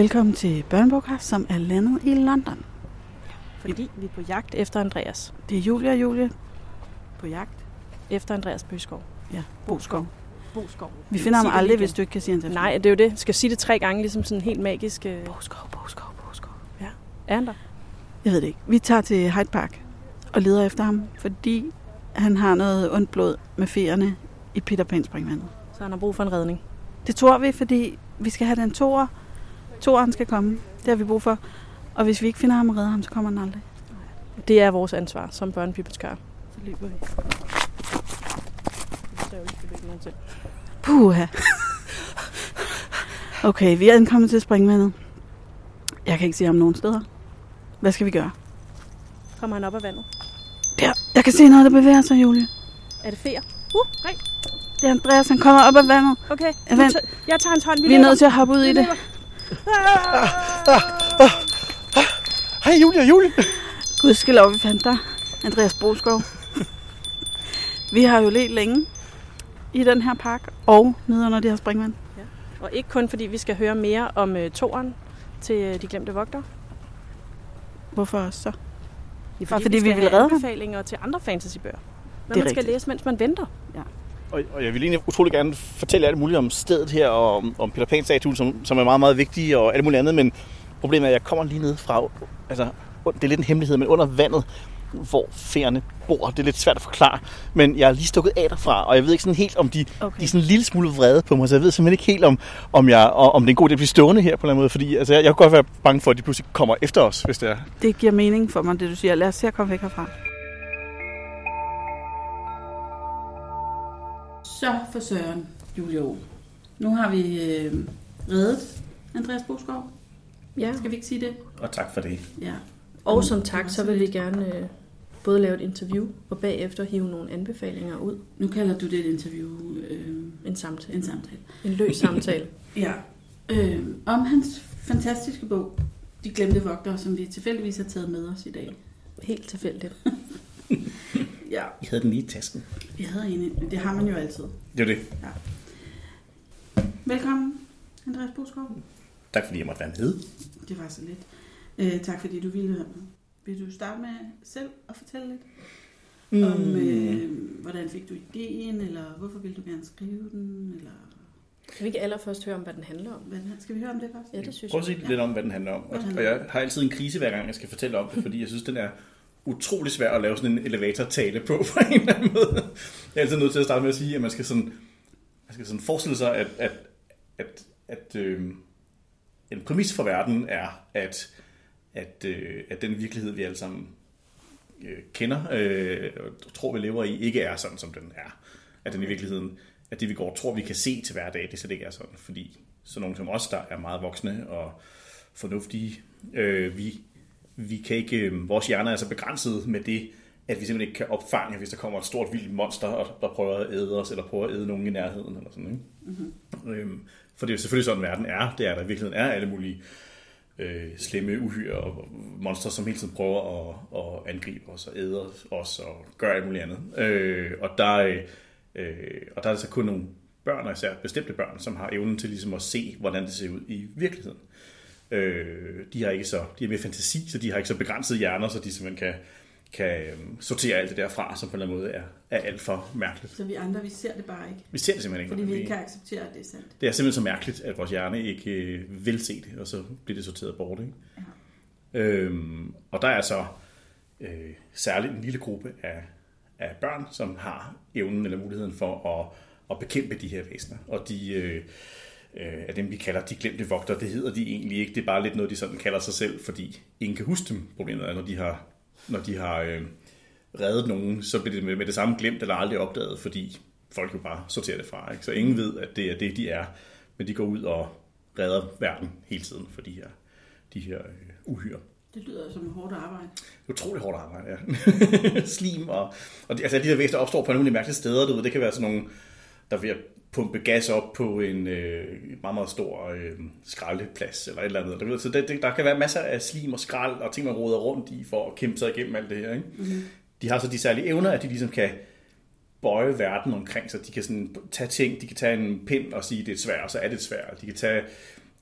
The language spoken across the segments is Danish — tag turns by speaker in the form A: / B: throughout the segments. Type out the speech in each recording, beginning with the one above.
A: Velkommen til Børnebogkast, som er landet i London.
B: Fordi vi er på jagt efter Andreas.
A: Det er Julia og Julie på jagt.
B: Efter Andreas Bøskov.
A: Ja, Boskov.
B: Boskov.
A: Vi finder ham aldrig, hvis du ikke kan sige hans
B: Nej, det er jo det. Skal sige det tre gange, ligesom sådan helt magisk. Øh...
A: Boskov, Boskov, Boskov. Ja.
B: Er han der?
A: Jeg ved det ikke. Vi tager til Hyde Park og leder efter ham, fordi han har noget ondt blod med ferierne i Peter Pan springvandet.
B: Så han har brug for en redning.
A: Det tror vi, fordi vi skal have den toer. Toeren skal komme. Det har vi brug for. Og hvis vi ikke finder ham og redder ham, så kommer han aldrig.
B: Det er vores ansvar som børnebibliotekar.
A: Så løber vi.
B: Det
A: Puha. Okay, vi er ankommet til springvandet. Jeg kan ikke se ham nogen steder. Hvad skal vi gøre?
B: Kommer han op af vandet?
A: Der. Jeg kan se noget, der bevæger sig, Julie.
B: Er det fer? Uh, nej.
A: Det er Andreas, han kommer op af vandet.
B: Okay,
A: vent.
B: tager- jeg tager hans hånd. Vi,
A: Vi er nødt til at hoppe ud i
B: Vi
A: det.
B: løber.
C: Hej Julia, Julie.
A: Gud skal lov, vi fandt dig. Andreas Boskov. Vi har jo let længe i den her park og nede under det her springvand.
B: Og ikke kun fordi vi skal høre mere om uh, toren til øh, De Glemte Vogter.
A: Hvorfor også så?
B: Det er
A: Bare fordi vi
B: skal
A: vil
B: have
A: redde ham.
B: anbefalinger til andre fantasybøger. Hvad man skal
A: rigtigt.
B: læse, mens man venter.
C: Og, og jeg vil egentlig utrolig gerne fortælle alt muligt om stedet her, og om, om Peter Pan-statuen, som, som er meget, meget vigtig, og alt muligt andet, men problemet er, at jeg kommer lige ned fra, altså, det er lidt en hemmelighed, men under vandet, hvor færerne bor. Det er lidt svært at forklare, men jeg er lige stukket af derfra, og jeg ved ikke sådan helt, om de,
A: Okay.
C: de er sådan en lille smule vrede på mig, så jeg ved simpelthen ikke helt, om, om, jeg, om det er en god idé at blive stående her på en eller anden måde, fordi altså, jeg, jeg kunne godt være bange for, at de pludselig kommer efter os, hvis det er.
A: Det giver mening for mig, det du siger. Lad os se at komme væk herfra. Så for Søren, Julio. Nu har vi øh, reddet Andreas Boskov.
B: Ja.
A: Skal vi ikke sige det?
C: Og tak for det.
A: Ja.
B: Og som tak, så vil vi gerne øh, både lave et interview og bagefter hive nogle anbefalinger ud.
A: Nu kalder du det et interview, øh,
B: En samtale.
A: en samtale.
B: En løs samtale.
A: Ja. Øh, om hans fantastiske bog, De Glemte Vogtere, som vi tilfældigvis har taget med os i dag.
B: Helt tilfældigt.
A: Ja,
C: I havde den lige i tasken.
A: vi havde en, det har man jo altid.
C: Det er det.
A: Velkommen, Andreas Boskov.
C: Tak fordi jeg måtte være med.
A: Det var så lidt. Øh, tak fordi du ville være med. Vil du starte med selv at fortælle lidt mm. om, øh, hvordan fik du ideen, eller hvorfor ville du gerne skrive den, eller
B: Kan vi ikke allerførst høre om, hvad den handler om?
A: skal vi høre om det først?
B: Ja, det synes
C: Prøv at
B: jeg.
C: sige lidt om, hvad den handler om. Og, og jeg har altid en krise, hver gang jeg skal fortælle om det, fordi jeg synes, den er utrolig svært at lave sådan en elevator-tale på, på en eller anden måde. Jeg er altid nødt til at starte med at sige, at man skal sådan, man skal sådan forestille sig, at, at, at, at øh, en præmis for verden er, at, at, øh, at den virkelighed, vi alle sammen øh, kender øh, og tror, vi lever i, ikke er sådan, som den er. At den i virkeligheden, at det vi går og tror, vi kan se til hverdag, det slet ikke er sådan. Fordi så nogen som os, der er meget voksne og fornuftige, øh, vi, vi kan ikke, øh, vores hjerner er så begrænset med det, at vi simpelthen ikke kan opfange, hvis der kommer et stort vildt monster, og der prøver at æde os, eller prøver at æde nogen i nærheden, eller sådan, ikke? Mm-hmm. Øhm, for det er jo selvfølgelig sådan, verden er. Det er der i virkeligheden er alle mulige øh, slemme uhyre og monstre, som hele tiden prøver at, at angribe os og æde os og gøre alt muligt andet. Øh, og, der, øh, øh, og der er altså kun nogle børn, og især bestemte børn, som har evnen til ligesom at se, hvordan det ser ud i virkeligheden. Øh, de har ikke så, de har mere fantasi, så de har ikke så begrænsede hjerner, så de simpelthen kan, kan øhm, sortere alt det der fra, som på en eller anden måde er, er alt for mærkeligt.
A: Så vi andre, vi ser det bare ikke,
C: Vi ser det simpelthen ikke.
A: fordi vi
C: Vi-
A: ikke kan acceptere, at det er sandt.
C: det er simpelthen så mærkeligt, at vores hjerne ikke øh, vil se det, og så bliver det sorteret bort. Ikke? Ja. Øhm, og der er så øh, særligt en lille gruppe af, af børn, som har evnen eller muligheden for at, at bekæmpe de her væsener. Og de øh, øh, er dem, vi kalder de glemte vogter. Det hedder de egentlig ikke. Det er bare lidt noget, de sådan kalder sig selv, fordi ingen kan huske dem. Problemet er, når de har, når de har øh, reddet nogen, så bliver det med, med det samme glemt eller aldrig opdaget, fordi folk jo bare sorterer det fra. Ikke? Så ingen ved, at det er det, de er. Men de går ud og redder verden hele tiden for de her, de her øh, uhyre.
A: Det lyder som hårdt arbejde.
C: Utrolig hårdt arbejde, ja. Slim og... og de, altså, de der væsener opstår på nogle af mærkelige steder, du ved. Det kan være sådan nogle, der er ved at pumpe gas op på en øh, meget, meget stor øh, skraldeplads eller et eller andet. Så det, det, der kan være masser af slim og skrald og ting, man råder rundt i for at kæmpe sig igennem alt det her. Ikke? Mm-hmm. De har så de særlige evner, at de ligesom kan bøje verden omkring sig. De kan sådan tage ting, de kan tage en pind og sige, det er et svær, og så er det et svær. De kan tage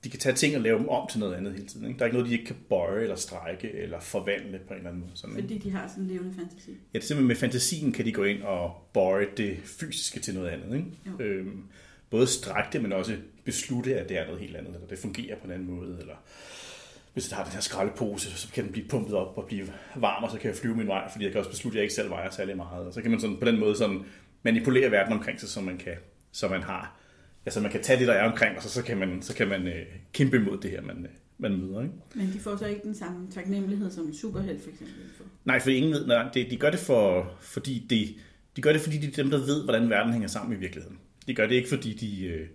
C: de kan tage ting og lave dem om til noget andet hele tiden. Ikke? Der er ikke noget, de ikke kan bøje eller strække eller forvandle på en eller anden måde. Sådan?
A: Fordi de har sådan en levende fantasi.
C: Ja, det er simpelthen med fantasien kan de gå ind og bøje det fysiske til noget andet. Ikke?
A: Jo.
C: Øhm, både strække det, men også beslutte, at det er noget helt andet, eller det fungerer på en anden måde, eller hvis jeg har den her skraldepose, så kan den blive pumpet op og blive varm, og så kan jeg flyve min vej, fordi jeg kan også beslutte, at jeg ikke selv vejer særlig meget. Og så kan man sådan, på den måde sådan manipulere verden omkring sig, så man kan, så man har, altså man kan tage det, der er omkring, og så, så kan man, så kan man øh, kæmpe imod det her, man, øh, man møder. Ikke?
A: Men de får så ikke den samme taknemmelighed, som en superhelt for eksempel får.
C: Nej, for ingen ved, nej, det, de gør det for, fordi de, de gør det, fordi de er dem, der ved, hvordan verden hænger sammen i virkeligheden. De gør det ikke, fordi de... Øh,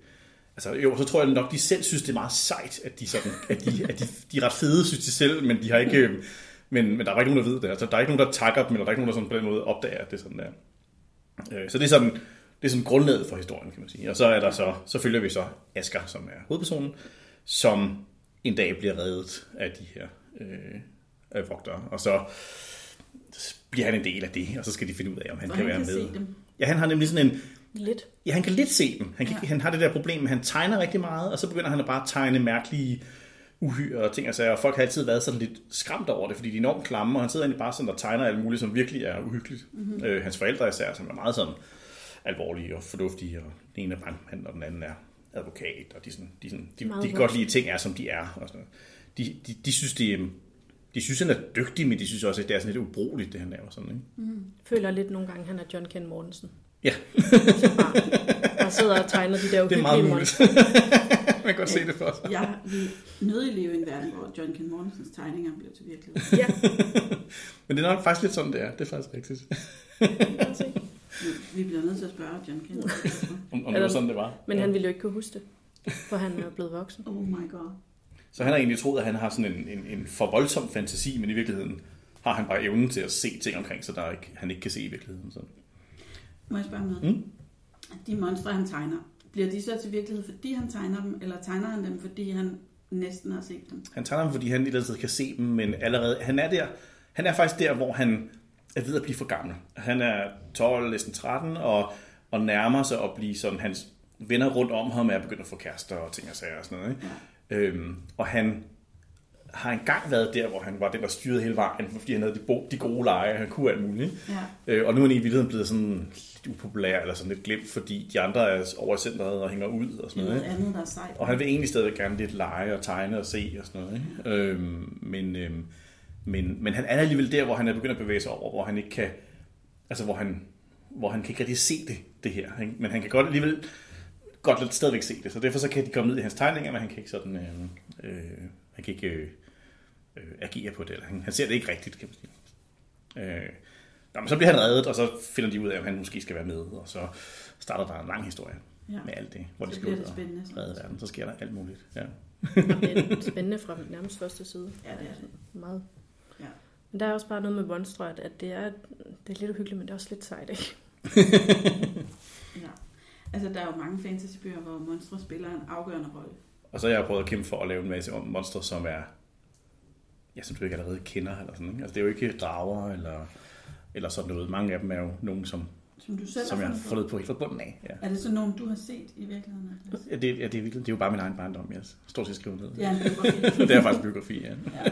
C: altså, jo, så tror jeg nok, de selv synes, det er meget sejt, at de, sådan, at de, at de, de er ret fede, synes de selv, men de har ikke... Øh, men, men der er ikke nogen, der ved det. Altså, der er ikke nogen, der takker dem, eller der er ikke nogen, der sådan på den måde opdager, at det sådan der. Øh, så det er sådan, det er sådan grundlaget for historien, kan man sige. Og så er der så, så følger vi så Asger, som er hovedpersonen, som en dag bliver reddet af de her øh, af vogtere. Og så bliver han en del af det, og så skal de finde ud af, om han
A: Og
C: kan
A: han
C: være
A: kan
C: med.
A: se dem.
C: Ja, han har nemlig sådan en...
B: Lidt.
C: Ja, han kan lidt se dem. Han, kan. Ja. han har det der problem, at han tegner rigtig meget, og så begynder han at bare tegne mærkelige uhyre og ting og sager. Og folk har altid været sådan lidt skræmt over det, fordi de er enormt klamme, og han sidder egentlig bare sådan og tegner alt muligt, som virkelig er uhyggeligt. Mm-hmm. Øh, hans forældre især, som er meget sådan alvorlige og fornuftige, og den ene er brandmand, og den anden er advokat, og de, sådan, de, sådan, de, de
B: Meget
C: kan godt lide, at ting er, som de er. Og sådan noget. De, de, de synes, det er, de synes, han er dygtig, men de synes også, at det er sådan lidt ubrugeligt, det han laver. Sådan, ikke?
B: Føler lidt nogle gange, han er John Ken Mortensen.
C: Ja,
B: Og sidder og tegner de der
C: det er meget muligt. Man kan godt se det for sig.
A: Jeg vil nødig leve i en verden, hvor John Ken Mortensens tegninger bliver til virkelighed.
B: Ja,
C: Men det er nok faktisk lidt sådan, det er. Det er faktisk rigtigt.
A: Vi bliver nødt til at spørge John Ken.
C: Om, om det var sådan, det var.
B: Men han ville jo ikke kunne huske det, for han er blevet voksen.
A: Oh my god.
C: Så han har egentlig troet, at han har sådan en, en, en for voldsom fantasi, men i virkeligheden har han bare evnen til at se ting omkring sig, der ikke, han ikke kan se i virkeligheden. Sådan.
A: Må jeg spørge om noget?
C: Mm.
A: De monstre, han tegner, bliver de så til virkelighed, fordi han tegner dem, eller tegner han dem, fordi han næsten har set dem?
C: Han tegner dem, fordi han i det kan se dem, men allerede, han er der, han er faktisk der, hvor han er ved at blive for gammel. Han er 12, næsten 13, og, og nærmer sig at blive sådan, hans venner rundt om ham er begyndt at få kærester og ting og sager og sådan noget. Ikke?
A: Ja.
C: Øhm, og han har engang været der, hvor han var den, der styrede hele vejen, fordi han havde de, bo, de gode lege, han kunne alt muligt.
A: Ja.
C: Øh, og nu er han i virkeligheden blevet sådan lidt upopulær, eller sådan lidt glemt, fordi de andre er over i centret og hænger ud og sådan noget. Ikke?
A: andet, der er sejt.
C: Og han vil egentlig stadig gerne lidt lege og tegne og se og sådan noget. Ikke? Øhm, men, øhm, men, men han er alligevel der, hvor han er begyndt at bevæge sig over, hvor han ikke kan, altså hvor han, hvor han kan ikke rigtig se det, det her. Ikke? Men han kan godt alligevel godt lidt stadigvæk se det, så derfor så kan de komme ned i hans tegninger, men han kan ikke sådan, øh, øh, han kan ikke øh, øh, agere på det, eller han, han ser det ikke rigtigt, kan man sige. Øh, nå, men så bliver han reddet, og så finder de ud af, at han måske skal være med, og så starter der en lang historie
A: Ja.
C: med alt det, hvor
A: Så
C: de skal
A: bliver
C: ud
A: det
C: og
A: spændende, så.
C: redde verden. Så sker der alt muligt. Ja.
B: Det er spændende fra nærmest første side.
A: Ja, det er det.
B: Meget.
A: Ja.
B: Men der er også bare noget med monstre, at- at det er, det er lidt uhyggeligt, men det er også lidt sejt, ikke?
A: Ja. Altså, der er jo mange fantasybøger, hvor monstre spiller en afgørende rolle.
C: Og så har jeg prøvet at kæmpe for at lave en masse om monstre, som er, ja, som du ikke allerede kender. Eller sådan, ikke? Altså, det er jo ikke drager eller, eller sådan noget. Mange af dem er jo nogen, som,
A: Som du selv
C: som jeg
A: har fundet på.
C: helt fra bunden af. Ja.
A: Er det så nogen, du har set i virkeligheden? Atlas?
C: Ja, det, ja, det, er virkelig, det er jo bare min egen barndom, jeg stort set skriver ned.
A: Det er en biografi.
C: det er faktisk biografi, ja.
A: ja.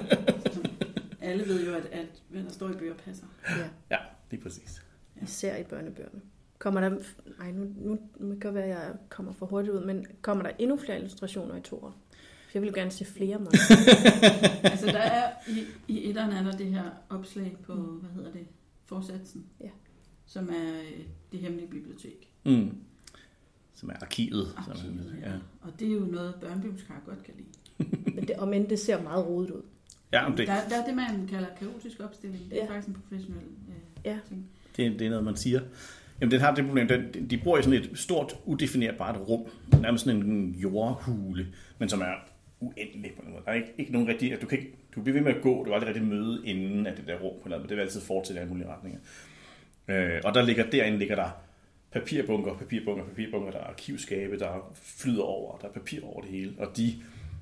A: Alle ved jo, at, at hvad der står i bøger passer.
B: Ja.
C: Ja, lige præcis.
B: Især i børnebøgerne. Kommer der... Nej, nu, nu, nu kan det være, at jeg kommer for hurtigt ud, men kommer der endnu flere illustrationer i toer? For jeg vil jo gerne se flere monstre.
A: Altså, der er i, i etteren er der det her opslag på, hvad hedder det, forsatsen.
B: Ja.
A: Som er øh, det hemmelige bibliotek.
C: Mm. Som er arkivet. som
A: Arkivet,
C: hedder,
A: ja.
C: ja.
A: Og det er jo noget, børnebibliotekar godt kan lide.
B: men det, om end det ser meget rodet ud.
C: ja, men det,
A: Der, der er det, man kalder kaotisk opstilling. Det er
B: Ja.
A: faktisk en professionel øh,
B: Ja.
A: ting.
C: Det, det er noget, man siger. Jamen, den har det problem, den, de bor i sådan et stort, udefinerbart rum. Nærmest sådan en jordhule, men som er uendelig på en måde. Der er ikke, ikke nogen rigtig... Du, kan ikke, du bliver ved med at gå, du kan aldrig rigtig møde inden af det der rum på en eller anden måde. Det vil altid fortsætte i alle mulige retninger. Øh, og der ligger, derinde ligger der papirbunker, papirbunker, papirbunker, der er arkivskabe, der flyder over, der er papir over det hele, og de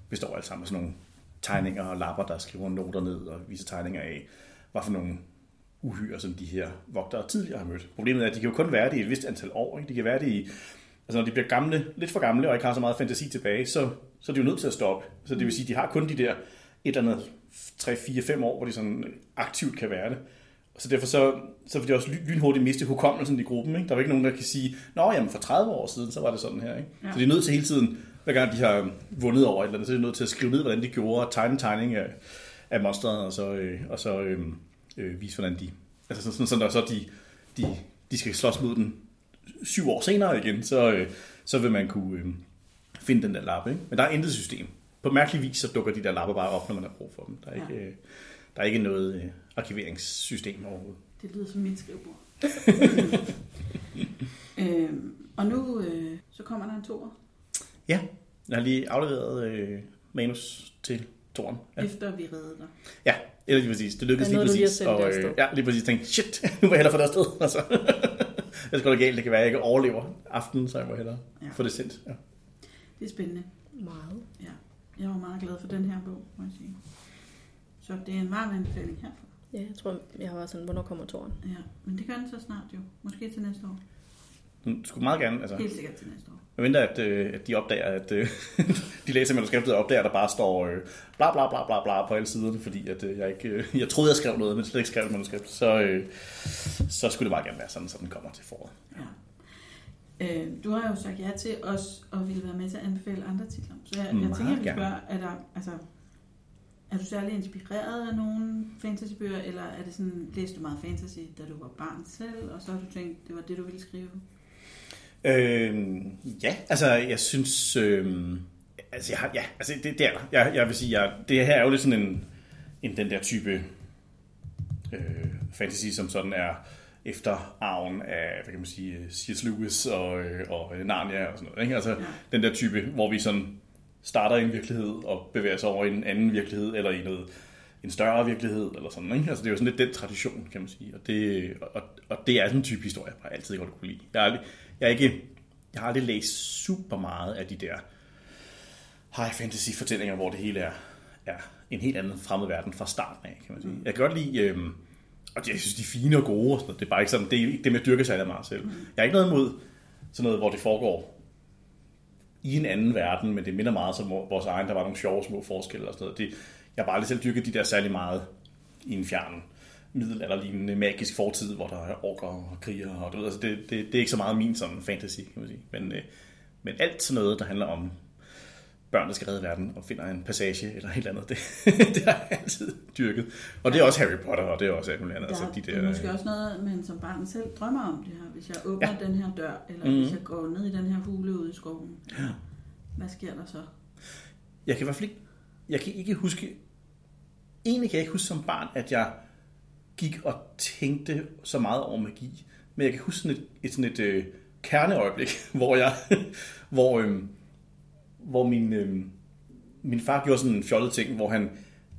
C: består alle sammen af sådan nogle tegninger og lapper, der skriver noter ned og viser tegninger af, hvad for nogle uhyre, som de her vogtere tidligere har mødt. Problemet er, at de kan jo kun være det i et vist antal år. Ikke? De kan være det i, altså når de bliver gamle, lidt for gamle, og ikke har så meget fantasi tilbage, så så er de jo nødt til at stoppe. Så det vil sige, at de har kun de der et eller andet 3, 4, 5 år, hvor de sådan aktivt kan være det. Så derfor så, så vil de også ly- lynhurtigt miste hukommelsen i gruppen. Ikke? Der er jo ikke nogen, der kan sige, Nå, jamen for 30 år siden, så var det sådan her. Ikke?
A: Ja.
C: Så de er nødt til hele tiden, hver gang de har vundet over et eller andet, så er de nødt til at skrive ned, hvordan de gjorde, og tegne tegning af, af monsteret, og så, øh, og så øh, øh, vise, hvordan de... Altså sådan, sådan, sådan der så de, de, de skal slås mod den syv år senere igen, så, øh, så vil man kunne øh, finde den der lappe. Ikke? Men der er intet system. På mærkelig vis, så dukker de der lapper bare op, når man har brug for dem. Der er
A: Ja.
C: ikke, øh, der er ikke noget øh, arkiveringssystem overhovedet.
A: Det lyder som mit skrivebord. øhm, og nu øh, så kommer der en toer,
C: Ja, jeg har lige afleveret øh, manus til Toren. Ja.
A: efter vi redde dig.
C: ja, eller lige præcis. Det lykkedes lige præcis.
B: det
C: og, øh, ja, lige præcis tænkte, shit, nu må jeg hellere få det afsted. Altså. det skal gå galt. Det kan være, at jeg ikke overlever aftenen, så jeg må hellere
A: Ja.
C: få det sendt. Ja.
A: Det er spændende.
B: Meget.
A: Ja. Jeg var meget glad for den her bog, må jeg sige. Så det er en varm anbefaling herfra.
B: Ja, jeg tror, jeg var sådan, hvornår kommer tåren?
A: Ja, men det gør den så snart jo. Måske til næste år.
C: Du skulle meget gerne, altså,
A: Helt sikkert til næste år.
C: Jeg venter, at, øh, at de opdager, at øh, de læser manuskriptet og opdager, at der bare står øh, bla bla bla bla bla på alle siderne, fordi at, øh, jeg ikke, øh, jeg troede, jeg skrev noget, men slet ikke skrev et manuskript. Så, øh, så skulle det bare gerne være sådan, så den kommer til foråret.
A: Ja. Øh, du har jo sagt ja til os og ville være med til at anbefale andre titler. Så jeg, jeg tænker, at vi spørger, er, der, altså, er du særlig inspireret af nogle fantasybøger, eller er det sådan, læste du meget fantasy, da du var barn selv, og så har du tænkt, det var det, du ville skrive?
C: Øh, ja, altså jeg synes, øh, altså, jeg har, ja, altså det, det er der. Jeg, jeg vil sige, jeg, det her er jo lidt sådan en, en den der type øh, fantasy, som sådan er efter arven af, hvad kan man sige, C.S. Lewis og, øh, og Narnia og sådan noget. Ikke? Altså
A: Ja.
C: den der type, hvor vi sådan starter i en virkelighed og bevæger os over i en anden virkelighed, eller i noget, en større virkelighed, eller sådan. Ikke? Altså det er jo sådan lidt den tradition, kan man sige. Og det, og, og det er sådan en type historie, jeg bare altid godt kunne lide. Jeg har aldrig, jeg er ikke, jeg har aldrig læst super meget af de der high fantasy fortællinger, hvor det hele er, er en helt anden fremmed verden fra starten af, kan man sige. Jeg kan godt lide, øhm, og jeg synes, de er fine og gode, og sådan noget. det er bare ikke sådan, det er ikke det med at dyrke sig meget selv. Jeg har ikke noget imod sådan noget, hvor det foregår i en anden verden, men det minder meget som vores egen, der var nogle sjove små forskelle og sådan noget. Det, jeg har bare aldrig selv dyrket de der særlig meget i en fjern middelalderlignende magisk fortid, hvor der er orker og kriger, og du ved, altså det, det, det, er ikke så meget min sådan fantasy, kan man sige. Men, øh, men alt sådan noget, der handler om børn, der skal redde verden, og finder en passage eller et eller andet, det, det har jeg altid dyrket. Og det er også Harry Potter, og det er også alt muligt andet.
A: Der,
C: Altså, de
A: det er
C: der,
A: måske også noget, man som barn selv drømmer om det her. Hvis jeg åbner
C: Ja.
A: den her dør, eller
C: Mhm.
A: hvis jeg går ned i den her hule ude i skoven,
C: Ja.
A: hvad sker der så?
C: Jeg kan i hvert fald ikke, jeg kan ikke huske, egentlig kan jeg ikke huske som barn, at jeg gik og tænkte så meget over magi. Men jeg kan huske sådan et, et, sådan et øh, kerneøjeblik, hvor jeg, hvor, øh, hvor min, øh, min far gjorde sådan en fjollet ting, hvor han,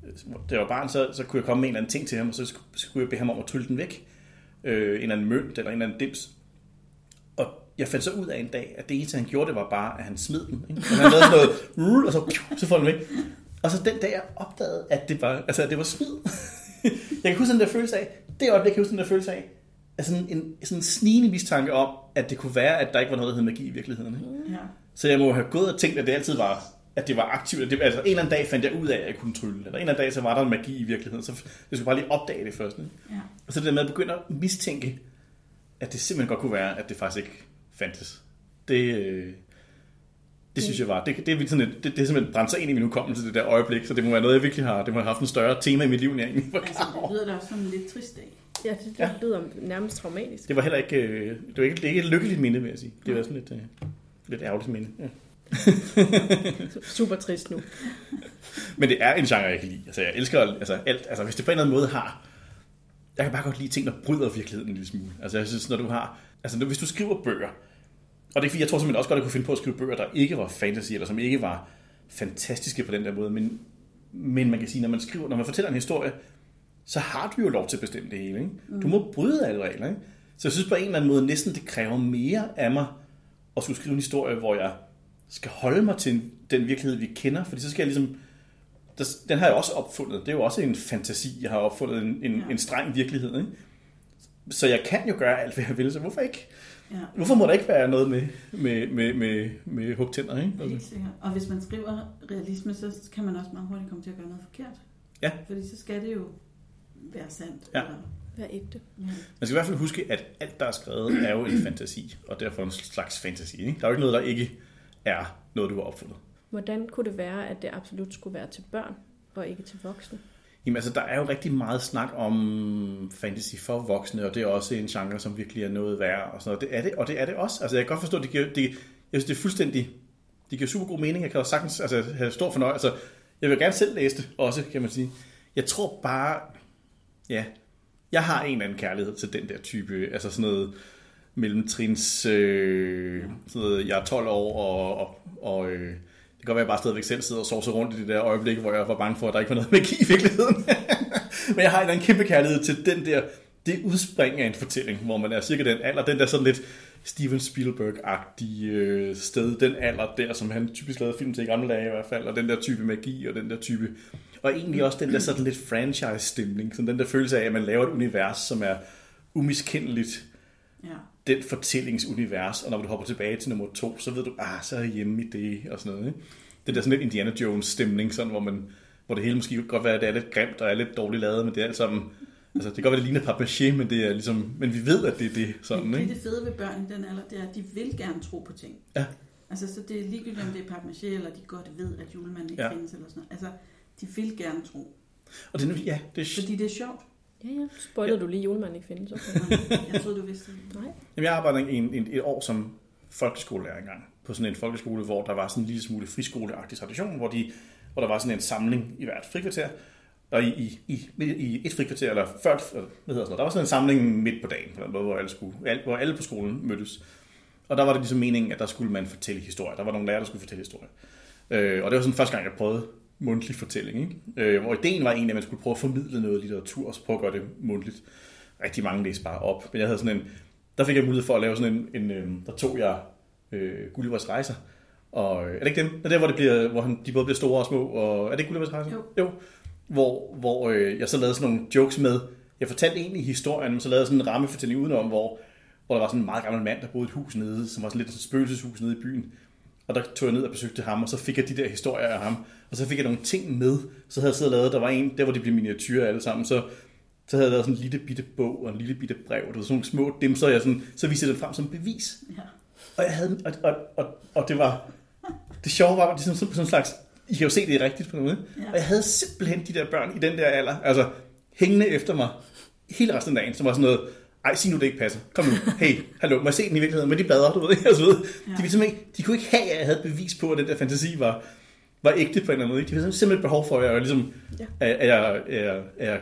C: øh, da jeg var barn, så, så kunne jeg komme med en eller anden ting til ham, og så skulle, så skulle jeg bede ham om at trylle den væk. Øh, en eller anden mønt, eller en eller anden dims. Og jeg fandt så ud af en dag, at det eneste, han gjorde, det var bare, at han smed den. Ikke? Og han lavede sådan noget, og så, så får den væk. Og så den dag, jeg opdagede, at det var, altså, at det var smid. jeg kan huske den der følelse af, det øjeblik, jeg kan huske den der følelse af, at sådan en sådan en snigende mistanke om, at det kunne være, at der ikke var noget, der hed magi i virkeligheden. Ikke?
A: Ja.
C: Så jeg må have gået og tænkt, at det altid var, at det var aktivt. At det, altså en eller anden dag fandt jeg ud af, at jeg kunne trylle. Eller en eller anden dag, så var der en magi i virkeligheden. Så jeg skulle bare lige opdage det først. Ikke?
A: ja.
C: Og så det der med at begynde at mistænke, at det simpelthen godt kunne være, at det faktisk ikke fandtes. Det, øh, det synes jeg var, det, det, er sådan et, det, det er simpelthen brændt sig ind i min hukommelse, det der øjeblik, så det må være noget, jeg virkelig har, det må have haft en større tema i mit liv, end jeg egentlig var
A: Altså,
C: klar over.
A: det lyder da også sådan lidt trist af.
B: Ja, det, det
C: Ja.
B: lyder nærmest traumatisk.
C: Det var heller ikke, øh, det var ikke, det er ikke et lykkeligt minde, vil jeg sige. Det var sådan lidt, øh, lidt ærgerligt minde. Ja.
B: Super trist nu.
C: Men det er en genre, jeg kan lide. Altså, jeg elsker altså, alt. Altså, hvis det på en eller anden måde har... Jeg kan bare godt lide ting, der bryder virkeligheden en lille smule. Altså, jeg synes, når du har... Altså, når- hvis du skriver bøger, og det er fordi, jeg tror simpelthen også godt, at jeg kunne finde på at skrive bøger, der ikke var fantasy, eller som ikke var fantastiske på den der måde, men, men man kan sige, når man skriver, når man fortæller en historie, så har du jo lov til at bestemme det hele. Ikke? Du må bryde alle regler. Ikke? Så jeg synes på en eller anden måde, næsten det kræver mere af mig, at skulle skrive en historie, hvor jeg skal holde mig til den virkelighed, vi kender, fordi så skal jeg ligesom der, den har jeg også opfundet. Det er jo også en fantasi, jeg har opfundet, en, en,
A: ja.
C: en streng virkelighed. Ikke? så jeg kan jo gøre alt, hvad jeg vil, så hvorfor ikke?
A: Ja,
C: Hvorfor må der ikke være noget med, med, med, med, med hugtænder, ikke?
A: helt
C: Altså,
A: sikkert. Og hvis man skriver realisme, så kan man også meget hurtigt komme til at gøre noget forkert.
C: Ja.
A: Fordi så skal det jo være sandt.
C: Ja.
A: Eller,
B: Vær ægte.
A: ja.
C: man skal i hvert fald huske, at alt, der er skrevet, er jo en fantasi, og derfor en slags fantasi. Ikke? Der er jo ikke noget, der ikke er noget, du har opfundet.
B: Hvordan kunne det være, at det absolut skulle være til børn, og ikke til voksne?
C: Jamen altså, der er jo rigtig meget snak om fantasy for voksne, og det er også en genre, som virkelig er noget værd. Og, sådan noget. Det er det, og det er det også. Altså, jeg kan godt forstå, at det giver, det, jeg synes, det er fuldstændig... Det giver super god mening. Jeg kan også sagtens altså, have stor fornøjelse. Altså, jeg vil gerne selv læse det også, kan man sige. Jeg tror bare... Ja, jeg har en eller anden kærlighed til den der type, altså sådan noget mellemtrins, øh, sådan noget, jeg er 12 år, og, og, og øh, det kan godt være, at jeg bare stadigvæk selv sidder og sovser rundt i det der øjeblik, hvor jeg var bange for, at der ikke var noget magi i virkeligheden. Men jeg har en eller anden kæmpe kærlighed til den der, det udspring af en fortælling, hvor man er cirka den alder, den der sådan lidt Steven Spielberg-agtige øh, sted, den alder der, som han typisk lavede film til i gamle dage i hvert fald, og den der type magi, og den der type, og egentlig også den der sådan lidt franchise-stemning, sådan den der følelse af, at man laver et univers, som er umiskendeligt,
A: ja
C: den fortællingsunivers, og når du hopper tilbage til nummer to, så ved du, ah, så er jeg hjemme i det, og sådan noget. Ikke? Det der sådan lidt Indiana Jones stemning, sådan, hvor, man, hvor det hele måske godt være, at det er lidt grimt og er lidt dårligt lavet, men det er alt sammen, altså det kan godt være, det ligner papmaché, men det er ligesom, men vi ved, at det er det, sådan,
A: det, det,
C: ikke?
A: det fede ved børn i den alder, det er, at de vil gerne tro på ting.
C: Ja.
A: Altså, så det er ligegyldigt, om det er papmaché, eller de godt ved, at julemanden ikke
C: Ja.
A: ja. findes, eller sådan noget. Altså, de vil gerne tro.
C: Og det, er nu- ja, det er,
A: Fordi det er sjovt.
B: Ja, ja. Spoilede du lige, julemanden ikke findes? Okay.
A: Jeg troede, du vidste det.
B: Nej.
C: Jamen, jeg arbejdede en, en, et år som folkeskolelærer engang, på sådan en folkeskole, hvor der var sådan en lille smule friskoleagtig tradition, hvor, de, hvor der var sådan en samling i hvert frikvarter, og i, i, i, i et frikvarter, eller før, hvad hedder sådan noget, der var sådan en samling midt på dagen, på den måde, hvor alle, skulle, hvor alle på skolen mødtes. Og der var det ligesom meningen, at der skulle man fortælle historier. Der var nogle lærere, der skulle fortælle historier. Øh, og det var sådan første gang, jeg prøvede mundtlig fortælling. Ikke? Øh, hvor ideen var egentlig, at man skulle prøve at formidle noget litteratur, og så prøve at gøre det mundtligt. Rigtig mange læste bare op. Men jeg havde sådan en, der fik jeg mulighed for at lave sådan en, en øh, der tog jeg øh, Gullivers rejser. Og, øh, er det ikke dem? Er det der, hvor, det bliver, hvor han, de både bliver store og små? Og, er det ikke Gullivers rejser?
A: Jo.
C: jo. Hvor, hvor øh, jeg så lavede sådan nogle jokes med, jeg fortalte egentlig historien, men så lavede jeg sådan en rammefortælling udenom, hvor, hvor der var sådan en meget gammel mand, der boede i et hus nede, som var sådan lidt et spøgelseshus nede i byen. Og der tog jeg ned og besøgte ham, og så fik jeg de der historier af ham. Og så fik jeg nogle ting med. Så havde jeg siddet og lavet, der var en, der hvor de blev miniatyrer alle sammen, så, så havde jeg lavet sådan en lille bitte bog og en lille bitte brev. Og det var sådan nogle små dem, så jeg sådan, så viste jeg det frem som bevis.
A: Ja.
C: Og, jeg havde, og, og, og, og det var, det sjove var, at det sådan, sådan en slags, I kan jo se, det er rigtigt på noget.
A: Ja.
C: Og jeg havde simpelthen de der børn i den der alder, altså hængende efter mig hele resten af dagen, som var sådan noget, ej, sig nu, det ikke passer. Kom nu. Hey, hallo, må jeg se den i virkeligheden? Men de bladrer, du ved ikke, så.
A: Ja.
C: De, ville ikke, de kunne ikke have, at jeg havde bevis på, at den der fantasi var, var ægte på en eller anden måde. De havde simpelthen behov for, at jeg ligesom,
B: Ja.
C: at, at jeg, at jeg, at jeg,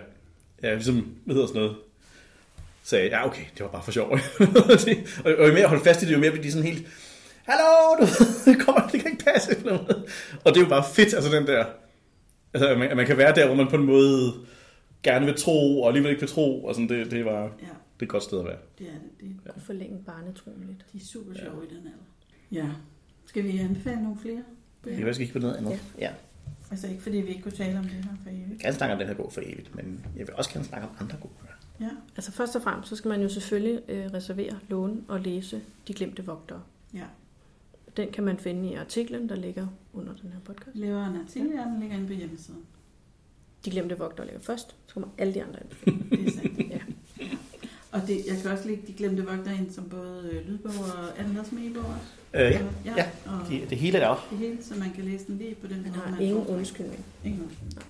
C: at jeg ligesom, hvad hedder sådan noget, sagde, ja okay, det var bare for sjov. Det- og, og jo mere jeg holdt fast i det, jo mere blev de sådan helt, hallo, du ved, kommer, det kan ikke passe. Og det er jo bare fedt, altså den der, altså at man, at man kan være der, hvor man på en måde gerne vil tro, og alligevel ikke vil tro, og sådan, det, det var,
A: ja,
C: det er et godt sted at være.
A: det er det. det er,
B: Kunne forlænge barnetroen lidt.
A: de er super sjove i den alder. Ja. Skal vi anbefale nogle flere?
C: Jeg kan faktisk kigge på noget andet.
B: Ja.
C: Ja.
A: Altså ikke fordi vi ikke kunne tale om det her for evigt.
C: Jeg kan snakke om den her bog for evigt, men jeg vil også gerne snakke om andre gode bøger.
A: Ja.
B: Altså først og fremmest, så skal man jo selvfølgelig øh, reservere, låne og læse De Glemte Vogtere.
A: Ja.
B: Den kan man finde i artiklen, der ligger under den her podcast.
A: Jeg laver en artikel, ja. den ligger inde på hjemmesiden.
B: De Glemte Vogtere ligger først, så kommer alle de andre ind.
A: Det er sandt.
B: Ja.
A: Og det, jeg kan også lægge de glemte vogter ind som både øh, lydbog og er den også også?
C: Øh, ja,
A: ja.
C: ja.
A: Og
C: det, det hele er deroppe.
A: det hele, så man kan læse den lige på den
B: Man
A: måde,
B: har ingen
A: får.
B: undskyldning.
A: Ingen undskyldning.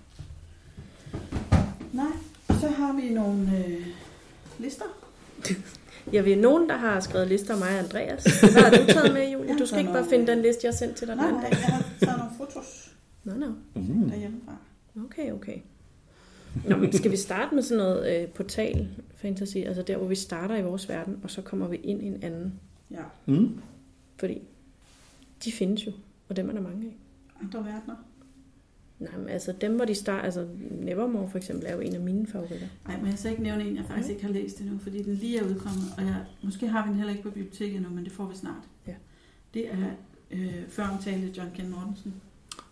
A: Nej, så har vi nogle øh, lister.
B: Ja, vi er nogen, der har skrevet lister af mig og Andreas. Hvad har du taget med, Julie? Du skal ikke bare finde den liste, jeg sendte til dig den
A: Nej, nej, jeg har taget nogle fotos
B: Nå, nå.
C: Mm.
A: derhjemmefra.
B: Okay, okay. Nå, men skal vi starte med sådan noget øh, portal fantasy, altså der, hvor vi starter i vores verden, og så kommer vi ind i en anden?
A: Ja,
C: Mm.
B: Fordi de findes jo, og dem er der mange af.
A: andre verdener.
B: Nej, men altså dem, hvor de starter, altså Nevermore for eksempel, er jo en af mine favoritter.
A: Nej, men jeg så ikke nævne en, jeg faktisk
B: Nej.
A: ikke har læst endnu, fordi den lige er udkommet, og jeg, måske har vi den heller ikke på biblioteket endnu, men det får vi snart.
B: Ja.
A: Det er øh, før omtalte John Ken Mortensen.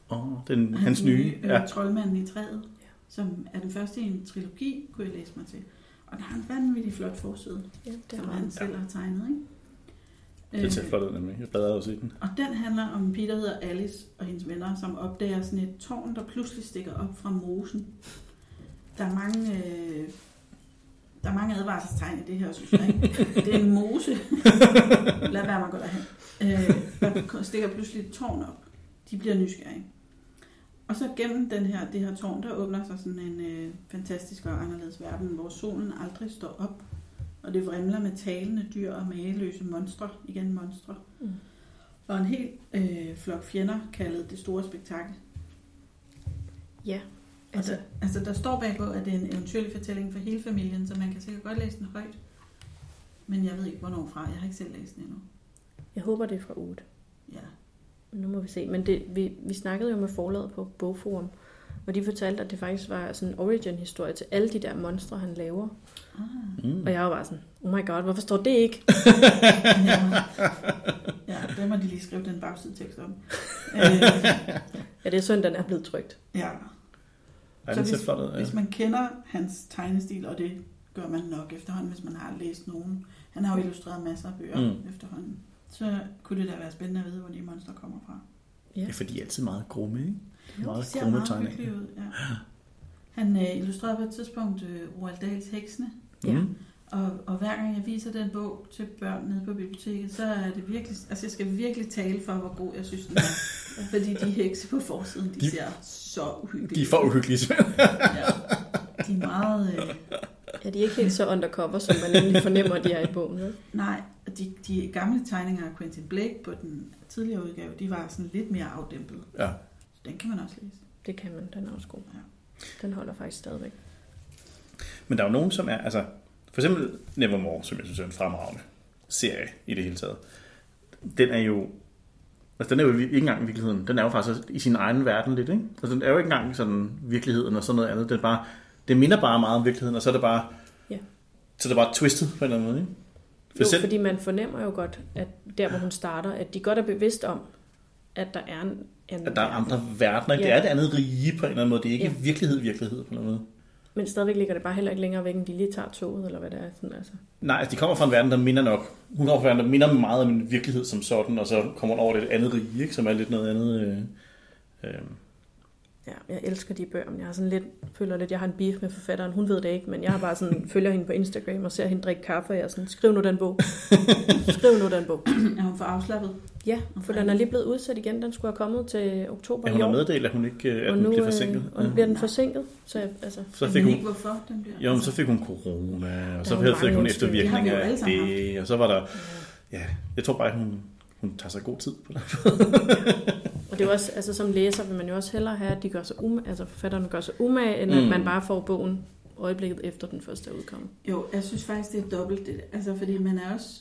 C: Oh, den, hans nye.
A: øh,
C: Ja.
A: Troldmanden i træet. Som er den første i en trilogi, kunne jeg læse mig til. Og den har en vanvittig flot forside,
B: Ja, det
A: som
B: har
A: han
B: han.
A: selv har tegnet. Ikke?
C: Det ser flot ud nemlig. Jeg bladrer også i den.
A: Og den handler om en pige, der hedder Alice og hendes venner, som opdager sådan et tårn, der pludselig stikker op fra mosen. Der er mange, øh, der er mange advarselstegn i det her, synes jeg. Ikke? Det er en mose. Lad være med at gå derhen. Øh, der stikker pludselig et tårn op. De bliver nysgerrige. Og så gennem den her, det her tårn, der åbner sig sådan en øh, fantastisk og anderledes verden, hvor solen aldrig står op. Og det vrimler med talende dyr og mageløse monstre. Igen monstre.
B: Mm.
A: Og en helt øh, flok fjender, kaldet det store spektakel.
B: Ja,
A: Altså,
B: altså,
A: der, altså, der står bagpå, at det er en eventyrlig fortælling for hele familien, så man kan sikkert godt læse den højt. Men jeg ved ikke, hvornår fra. Jeg har ikke selv læst den endnu.
B: jeg håber, det er fra 8.
A: Ja.
B: Nu må vi se. Men det, vi, vi snakkede jo med forlaget på Bogforum, og de fortalte, at det faktisk var sådan en origin-historie til alle de der monstre, han laver.
A: Ah.
C: Mm.
B: Og jeg var bare sådan, oh my god, hvorfor står det ikke?
A: Ja. ja, det må de lige skrive den bagside tekst om. Øh,
B: Ja, det er synd, den er blevet trygt.
A: ja.
C: Ej,
A: Så hvis-
C: flot. Ja.
A: Hvis man kender hans tegnestil, og det gør man nok efterhånden, hvis man har læst nogen. Han har jo illustreret masser af bøger
C: mm.
A: efterhånden. Så kunne det da være spændende at vide, hvor de monster kommer fra.
B: Ja.
C: Ja, for de er altid meget grumme, ikke?
A: Jo,
C: Meget
A: de ser
C: grumme
A: meget hyggelige ud. Ja. Han øh, illustrerede på et tidspunkt øh, Roald Dahls Heksene,
B: Ja.
C: Mm.
A: og, og hver gang jeg viser den bog til børn nede på biblioteket, så er det virkelig, altså jeg skal virkelig tale for, hvor god jeg synes den er. Fordi de hekse på forsiden, de,
C: De-
A: ser så uhyggelige
C: De er for uhyggelige.
A: Ja. De er meget... Øh,
B: Ja, de er ikke helt så undercover, som man egentlig fornemmer, de er i bogen. Vel?
A: nej, de, de gamle tegninger af Quentin Blake på den tidligere udgave, de var sådan lidt mere afdæmpet.
C: Ja.
A: Så den kan man også læse.
B: Det kan man, den er også god.
A: Ja.
B: Den holder faktisk stadigvæk.
C: Men der er jo nogen, som er, altså, for eksempel Nevermore, som jeg synes er en fremragende serie i det hele taget. Den er jo, altså den er jo ikke engang virkeligheden. Den er jo faktisk i sin egen verden lidt, ikke? Altså den er jo ikke engang sådan virkeligheden og sådan noget andet. Det er bare, det minder bare meget om virkeligheden, og så er det bare,
B: Ja.
C: så er det bare twistet på en eller anden måde, ikke? For
B: Jo,
C: selv,
B: fordi man fornemmer jo godt, at der hvor hun starter, at de godt er bevidst om, at der er en anden
C: at der er andre verdener, ikke? Det
B: Ja.
C: er et andet rige på en eller anden måde. Det er ikke
B: Ja.
C: virkelighed, virkelighed på en eller anden måde.
B: Men stadigvæk ligger det bare heller ikke længere væk, end de lige tager toget, eller hvad det er. Sådan, altså.
C: Nej, altså de kommer fra en verden, der minder nok. Hun kommer fra en verden, der minder meget om en virkelighed som sådan, og så kommer hun over det et andet rige, ikke? som er lidt noget andet. Øh, øh.
B: Ja, jeg elsker de bøger, men jeg har sådan lidt, føler lidt, jeg har en beef med forfatteren. Hun ved det ikke, men jeg har bare sådan, følger hende på Instagram og ser hende drikke kaffe, og jeg er sådan, skriv nu den bog. Skriv nu den bog.
A: Er hun for afslappet?
B: Ja, for den er lige blevet udsat igen. Den skulle have kommet til oktober
C: Ja,
B: i
C: hun har
B: år.
C: meddelt, at hun ikke øh, at
B: og
C: den
B: nu,
C: bliver
B: øh,
C: forsinket.
B: og nu bliver den forsinket. Så jeg, altså,
C: Så fik hun,
A: ikke, hvorfor den bliver.
C: jo, men så fik hun corona, og så
B: Der er jo
C: fik hun
A: har
C: eftervirkninger af det, og så var der, ja, jeg tror bare, at hun, hun tager sig god tid på det.
B: Og det er jo også, altså som læser vil man jo også hellere have, at de gør sig umage, altså forfatterne gør sig umage, end
C: Mm.
B: at man bare får bogen øjeblikket efter den første udkommet.
A: Jo, jeg synes faktisk, det er dobbelt det. Altså, fordi man er også...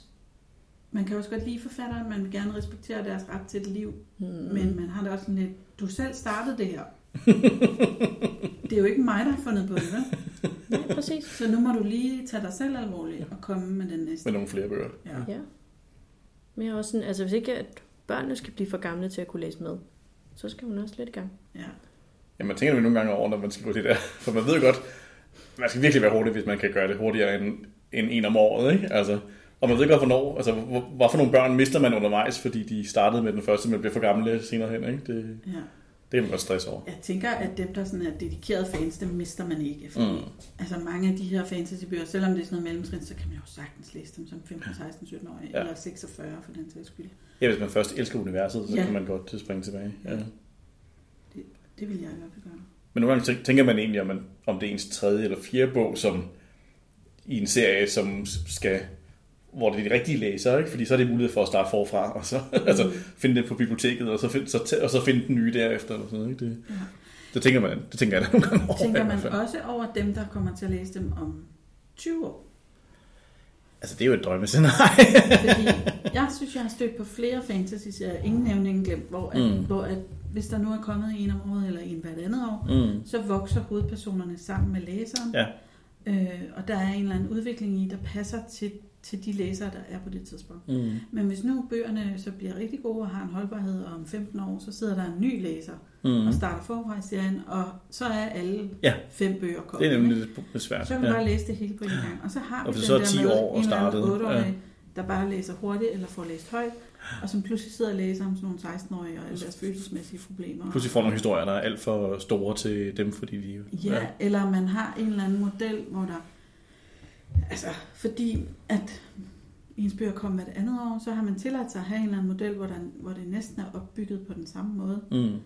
A: Man kan også godt lide forfatteren, man vil gerne respektere deres ret til et liv,
B: Hmm.
A: men man har da også sådan lidt... Du selv startede det her. det er jo ikke mig, der har fundet på det, vel?
B: Nej, præcis.
A: Så nu må du lige tage dig selv alvorligt og komme med den næste.
C: Med nogle flere bøger.
A: Ja.
B: Ja. Men jeg er også sådan, altså hvis ikke at børnene skal blive for gamle til at kunne læse med, så skal hun også lidt i gang.
A: ja.
C: Ja, man tænker jo nogle gange over, når man skal gå det der. For man ved jo godt, man skal virkelig være hurtig, hvis man kan gøre det hurtigere end, end en om året. Ikke? Altså, og man ved godt, hvornår, altså, hvor, hvad for nogle børn mister man undervejs, fordi de startede med den første, men bliver for gamle senere hen. Ikke? Det,
A: ja.
C: Det kan man godt stresse over.
A: Jeg tænker, at dem, der sådan er dedikerede fans, dem mister man ikke. Fordi,
C: Mm.
A: Altså mange af de her fantasybøger, selvom det er sådan noget mellemtrin, så kan man jo sagtens læse dem som 15, 16, 17 år,
C: Ja.
A: ja. eller 46 for den sags skyld.
C: Ja, hvis man først elsker universet, så
A: Ja.
C: kan man godt springe tilbage. Ja.
A: Det vil jeg i hvert fald gøre.
C: Men nogle gange tæ- tænker man egentlig, om, man, om det er ens tredje eller fjerde bog, som i en serie, som skal hvor det er de rigtige læsere, ikke? fordi så er det mulighed for at starte forfra, og så altså, finde det på biblioteket, og så, find, så, og så finde den nye derefter. Eller sådan, noget, ikke? Det,
A: Ja.
C: det, tænker man, det tænker jeg da nogle gange over.
A: Tænker man også over dem, der kommer til at læse dem om 20 år?
C: Altså, det er jo et drømmescenarie.
A: Fordi jeg synes, jeg har stødt på flere fantasy-serier, ingen nævnt, ingen glemt, hvor, at,
C: Mm.
A: mm. hvor at, hvis der nu er kommet en om året eller en hvert andet år,
C: mm.
A: så vokser hovedpersonerne sammen med læseren.
C: Ja.
A: Øh, og der er en eller anden udvikling i, der passer til til de læsere, der er på det tidspunkt.
C: Mm.
A: Men hvis nu bøgerne så bliver rigtig gode og har en holdbarhed og om 15 år, så sidder der en ny læser
C: Mm.
A: og starter forfra i serien, og så er alle
C: Ja.
A: fem bøger kommet.
C: Det er nemlig lidt lidt svært.
A: Så kan vi
C: Ja.
A: bare læse det hele på en gang. Og så har vi
C: Og
A: den
C: så er
A: der
C: 10
A: med
C: år og
A: en eller
C: startet,
A: otteårig, der bare læser hurtigt eller får læst højt, og som pludselig sidder og læser om sådan nogle 16-årige og alle deres følelsesmæssige problemer.
C: Pludselig får nogle historier, der er alt for store til dem, fordi de...
A: Ja, eller man har en eller anden model, hvor der... Altså, fordi at ens bøger kommer hvert andet år, så har man tilladt sig at have en eller anden model, hvor, der, hvor det næsten er opbygget på den samme måde.
C: Mm.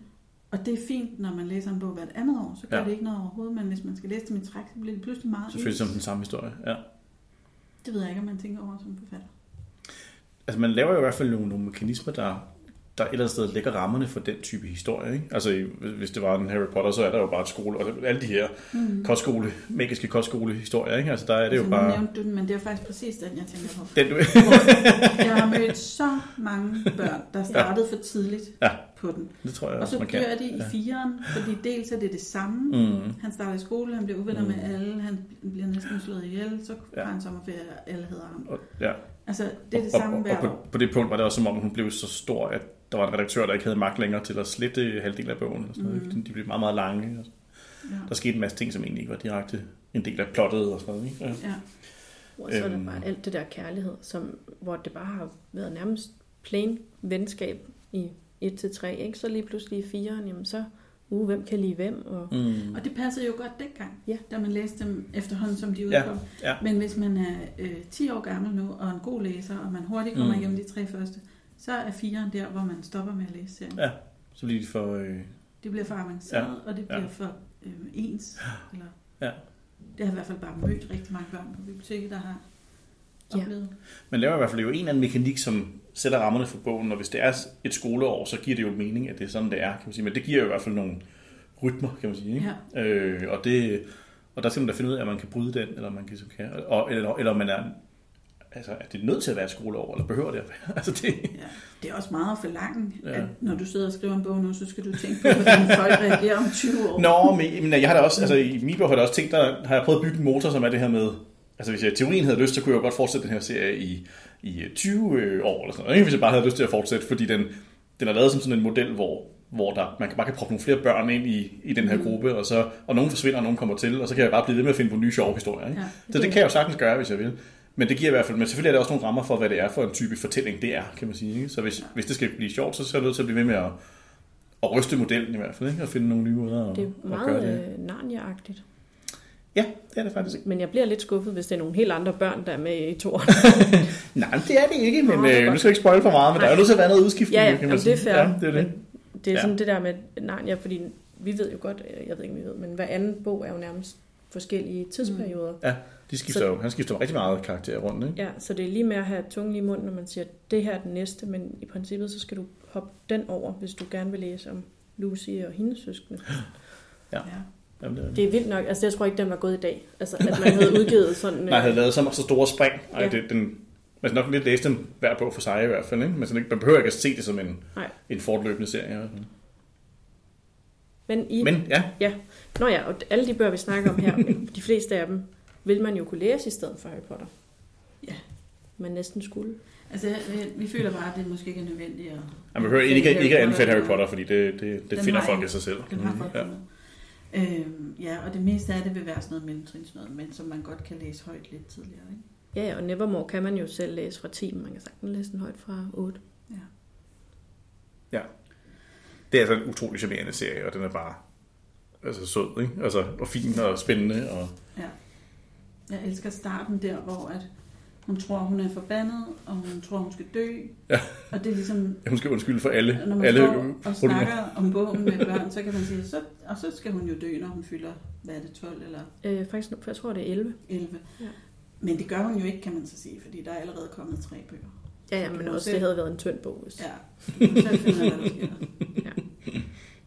A: Og det er fint, når man læser en bog hvert andet år, så gør
C: Ja.
A: det ikke noget overhovedet, men hvis man skal læse dem i træk, så bliver det pludselig meget
C: Selvfølgelig som den samme historie, ja.
A: Det ved jeg ikke, om man tænker over som forfatter.
C: Altså man laver jo i hvert fald nogle, nogle mekanismer, der, der et eller andet sted lægger rammerne for den type historie. Ikke? Altså hvis det var en Harry Potter, så er der jo bare et skole, og alle de her
A: Mm.
C: kostskole, magiske kostskolehistorier, ikke? Altså der er det jo
A: altså,
C: bare...
A: Nu nævnte du den, men det er faktisk præcis den, jeg tænker på.
C: Den, du...
A: Jeg har mødt så mange børn, der startede for tidligt
C: Ja.
A: på den.
C: det tror jeg
A: Og så
C: man kan.
A: dør de i
C: Ja.
A: firen, fordi dels er det det samme.
C: Mm.
A: Han starter i skole, han bliver uvenner
C: Mm.
A: med alle, han bliver næsten slået ihjel, så
C: Ja.
A: har han sommerferie, og alle hedder ham.
C: Og, ja.
A: Altså, det er det
C: og,
A: samme
C: og,
A: hver
C: og på, på det punkt var det også som om, hun blev så stor, at der var en redaktør, der ikke havde magt længere til at slette halvdelen af bogen. Og sådan noget. Ikke? De blev meget, meget lange. Og
A: Ja.
C: der skete en masse ting, som egentlig ikke var direkte en del af plottet og sådan noget. Ikke? Ja.
A: Ja.
B: Og så er der
C: Øhm.
B: bare alt det der kærlighed, som, hvor det bare har været nærmest plain venskab i 1-3, ikke? Så lige pludselig i 4'eren, jamen så, uh, hvem kan lide hvem? Og,
C: Mm.
A: Og det passede jo godt dengang,
B: Ja.
A: da man læste dem efterhånden, som de
C: Ja,
A: udkom.
C: ja.
A: Men hvis man er øh, 10 år gammel nu, og en god læser, og man hurtigt kommer
C: Mm.
A: mm. igennem de tre første, så er firen der, hvor man stopper med at læse serien.
C: Ja. Så bliver de for... Øh...
A: Det bliver for avanceret,
C: Ja.
A: og det bliver
C: Ja.
A: for øh, ens. Eller,
C: Ja.
A: Det har jeg i hvert fald bare mødt rigtig mange børn på biblioteket, der har
B: Ja.
A: oplevet.
C: Man laver i hvert fald jo en eller anden mekanik, som sætter rammerne for bogen, og hvis det er et skoleår, så giver det jo mening, at det er sådan, det er, kan man sige. Men det giver jo i hvert fald nogle rytmer, kan man sige. Ikke?
A: Ja.
C: Øh, og, det, og der skal man da finde ud af, at man kan bryde den, eller man kan, kan og, eller, eller man er, altså, er det nødt til at være et skoleår, eller behøver det at være? Altså, det,
A: Ja. Det er også meget at forlange,
C: Ja.
A: at når du sidder og skriver en bog nu, så skal du tænke på, hvordan folk reagerer om 20 år.
C: Nå, men, men jeg har da også, altså i min bog har jeg også tænkt, der har jeg prøvet at bygge en motor, som er det her med, altså hvis jeg i teorien havde lyst, så kunne jeg jo godt fortsætte den her serie i, i 20 øh, år eller sådan noget, hvis jeg bare havde lyst til at fortsætte, fordi den, den er lavet som sådan en model, hvor, hvor der, man kan bare kan proppe nogle flere børn ind i, i den her
A: Mm.
C: gruppe, og, så, og nogen forsvinder, og nogen kommer til, og så kan jeg bare blive ved med at finde på nye sjove historier. Ikke?
A: Ja.
C: Så det kan jeg jo sagtens gøre, hvis jeg vil. Men det giver i hvert fald, men selvfølgelig er der også nogle rammer for, hvad det er for en type fortælling, det er, kan man sige. Ikke? Så hvis, hvis det skal blive sjovt, så er jeg nødt til at blive ved med at, at ryste modellen i hvert fald, ikke? og finde nogle nye måder at,
B: det er
C: at gøre
B: meget
C: det.
B: øh, Narnia-agtigt.
C: Ja, det er det faktisk.
B: Men jeg bliver lidt skuffet, hvis det er nogle helt andre børn, der er med i toren.
C: Nej, men det er det ikke, men
B: Nå, det
C: øh, nu skal jeg ikke spoil for meget, men der er jo nødt til at være noget udskiftning.
B: ja, ja,
C: kan man
B: jamen, det er
C: sige.
B: fair.
C: Ja, det er det.
B: Det er
C: Ja.
B: sådan det der med Narnia, fordi vi ved jo godt, øh, jeg ved ikke, om vi ved, men hver anden bog er jo nærmest forskellige tidsperioder.
C: Ja, de skifter
B: Så-
C: jo, han skifter rigtig meget karakter rundt, ikke?
B: Ja, så det er lige med at have tungen i munden, når man siger, det her er den næste, men i princippet så skal du hoppe den over, hvis du gerne vil læse om Lucy og hendes søskende.
C: Ja.
A: Ja.
C: Jamen, det er det.
B: Er vildt nok, altså jeg tror ikke, den var gået i dag. Altså at man havde udgivet sådan...
C: Nej, jeg havde lavet så, så store spring. Ej,
B: Ja.
C: det, den, man skal nok lidt læse dem hver bog for sig i hvert fald, ikke? Men sådan, ikke- man behøver ikke at se det som en,
B: Nej.
C: en fortløbende serie.
B: Men, i,
C: Men ja,
B: Nå ja, og alle de bøger, vi snakker om her, de fleste af dem, vil man jo kunne læse i stedet for Harry Potter.
A: Ja.
B: Man næsten skulle.
A: Altså, jeg- vi føler bare, at det måske ikke er nødvendigt at...
C: man behøver ikke, ikke, ikke at anfætte Harry Potter, fordi det, det, det
A: Den
C: finder
A: har
C: folk af sig selv.
A: Den har folk
C: ja.
A: Øhm, ja, og det meste af det vil være sådan noget mellemtrinsnød, men som man godt kan læse højt lidt tidligere. Ikke?
B: Ja, ja, og Nevermore kan man jo selv læse fra 10, men man kan sagtens læse den højt fra 8.
C: Det er altså en utrolig charmerende serie, og den er bare altså, sød, ikke? Altså, og fin og spændende. Og...
A: Ja. Jeg elsker starten der, hvor at hun tror, hun er forbandet, og hun tror, hun skal dø.
C: Ja.
A: Og det er ligesom,
C: Jeg skal undskylde for alle,
A: når man
C: alle
A: står og snakker om bogen med børn, så kan man sige, så, og så skal hun jo dø, når hun fylder, hvad er det, 12 eller
B: Øh, faktisk, jeg tror, det er 11.
A: 11.
B: Ja.
A: Men det gør hun jo ikke, kan man så sige, fordi der er allerede kommet tre bøger.
B: Ja, ja, men også
A: selv-
B: det havde været en tynd bog. Hvis...
A: Ja, selv hvad der sker.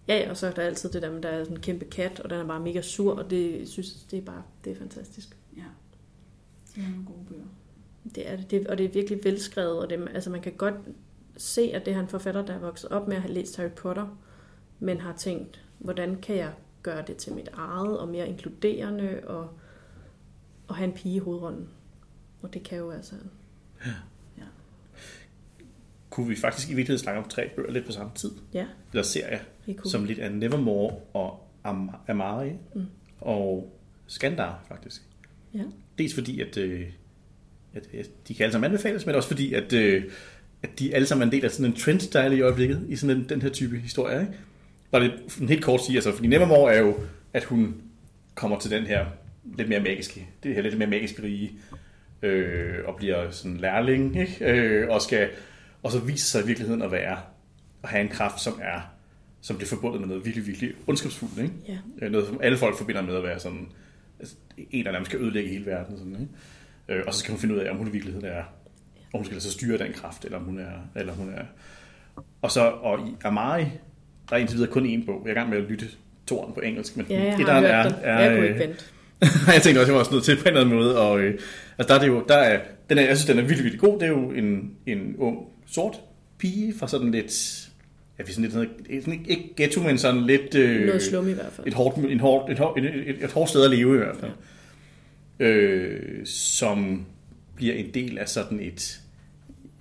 B: Ja, ja, og så er der altid det der med, der er sådan en kæmpe kat, og den er bare mega sur, og det synes det er bare, det er fantastisk.
A: Ja, det er nogle gode bøger.
B: Det er det, det og det er virkelig velskrevet, og det, altså man kan godt se, at det er en forfatter, der er vokset op med at have læst Harry Potter, men har tænkt, hvordan kan jeg gøre det til mit eget, og mere inkluderende, og, og have en pige i hovedrollen. Og det kan jo altså
C: kunne vi faktisk i virkeligheden snakke om tre bøger lidt på samme tid.
B: Ja,
C: Eller serier,
B: vi kunne.
C: som lidt er Nevermore og Am- Amari
B: Mm.
C: og Skandar faktisk.
B: Ja.
C: Dels fordi, at, øh, at de kan alle sammen anbefales, men også fordi, at, øh, at de alle sammen er en del af sådan en trend, der er i øjeblikket i sådan en, den her type historie. Ikke? Bare lidt helt kort sige, altså, fordi Nevermore er jo, at hun kommer til den her lidt mere magiske, det her lidt mere magiske rige, øh, og bliver sådan lærling, ikke? Øh, og, skal, og så viser sig i virkeligheden at være, at have en kraft, som er som bliver forbundet med noget virkelig, virkelig ondskabsfuldt. Ikke?
B: Ja.
C: Øh, Noget, som alle folk forbinder med at være sådan, en, der nærmest skal ødelægge hele verden. Sådan, ikke? Øh, og så skal hun finde ud af, om hun i virkeligheden er, om hun skal lade sig styre den kraft, eller om hun er... Eller hun er. Og så og i Amari, der er indtil videre kun én bog. Jeg er i gang med at lytte toren på engelsk, men
B: Ja, jeg har hørt
C: er,
B: den.
C: er,
B: jeg kunne ikke vente.
C: jeg tænkte også, jeg var også nødt til på en eller anden måde. Og, øh, altså der er det jo, der er, den er, jeg synes, den er virkelig, virkelig god. Det er jo en, en ung, sort pige fra sådan lidt, jeg ved sådan lidt, sådan, ikke ghetto, men sådan lidt... Øh,
B: Noget slum i hvert fald.
C: et hårdt, en hård, et, hård, et, et, et hårdt sted at leve i hvert fald. Øh, som bliver en del af sådan et...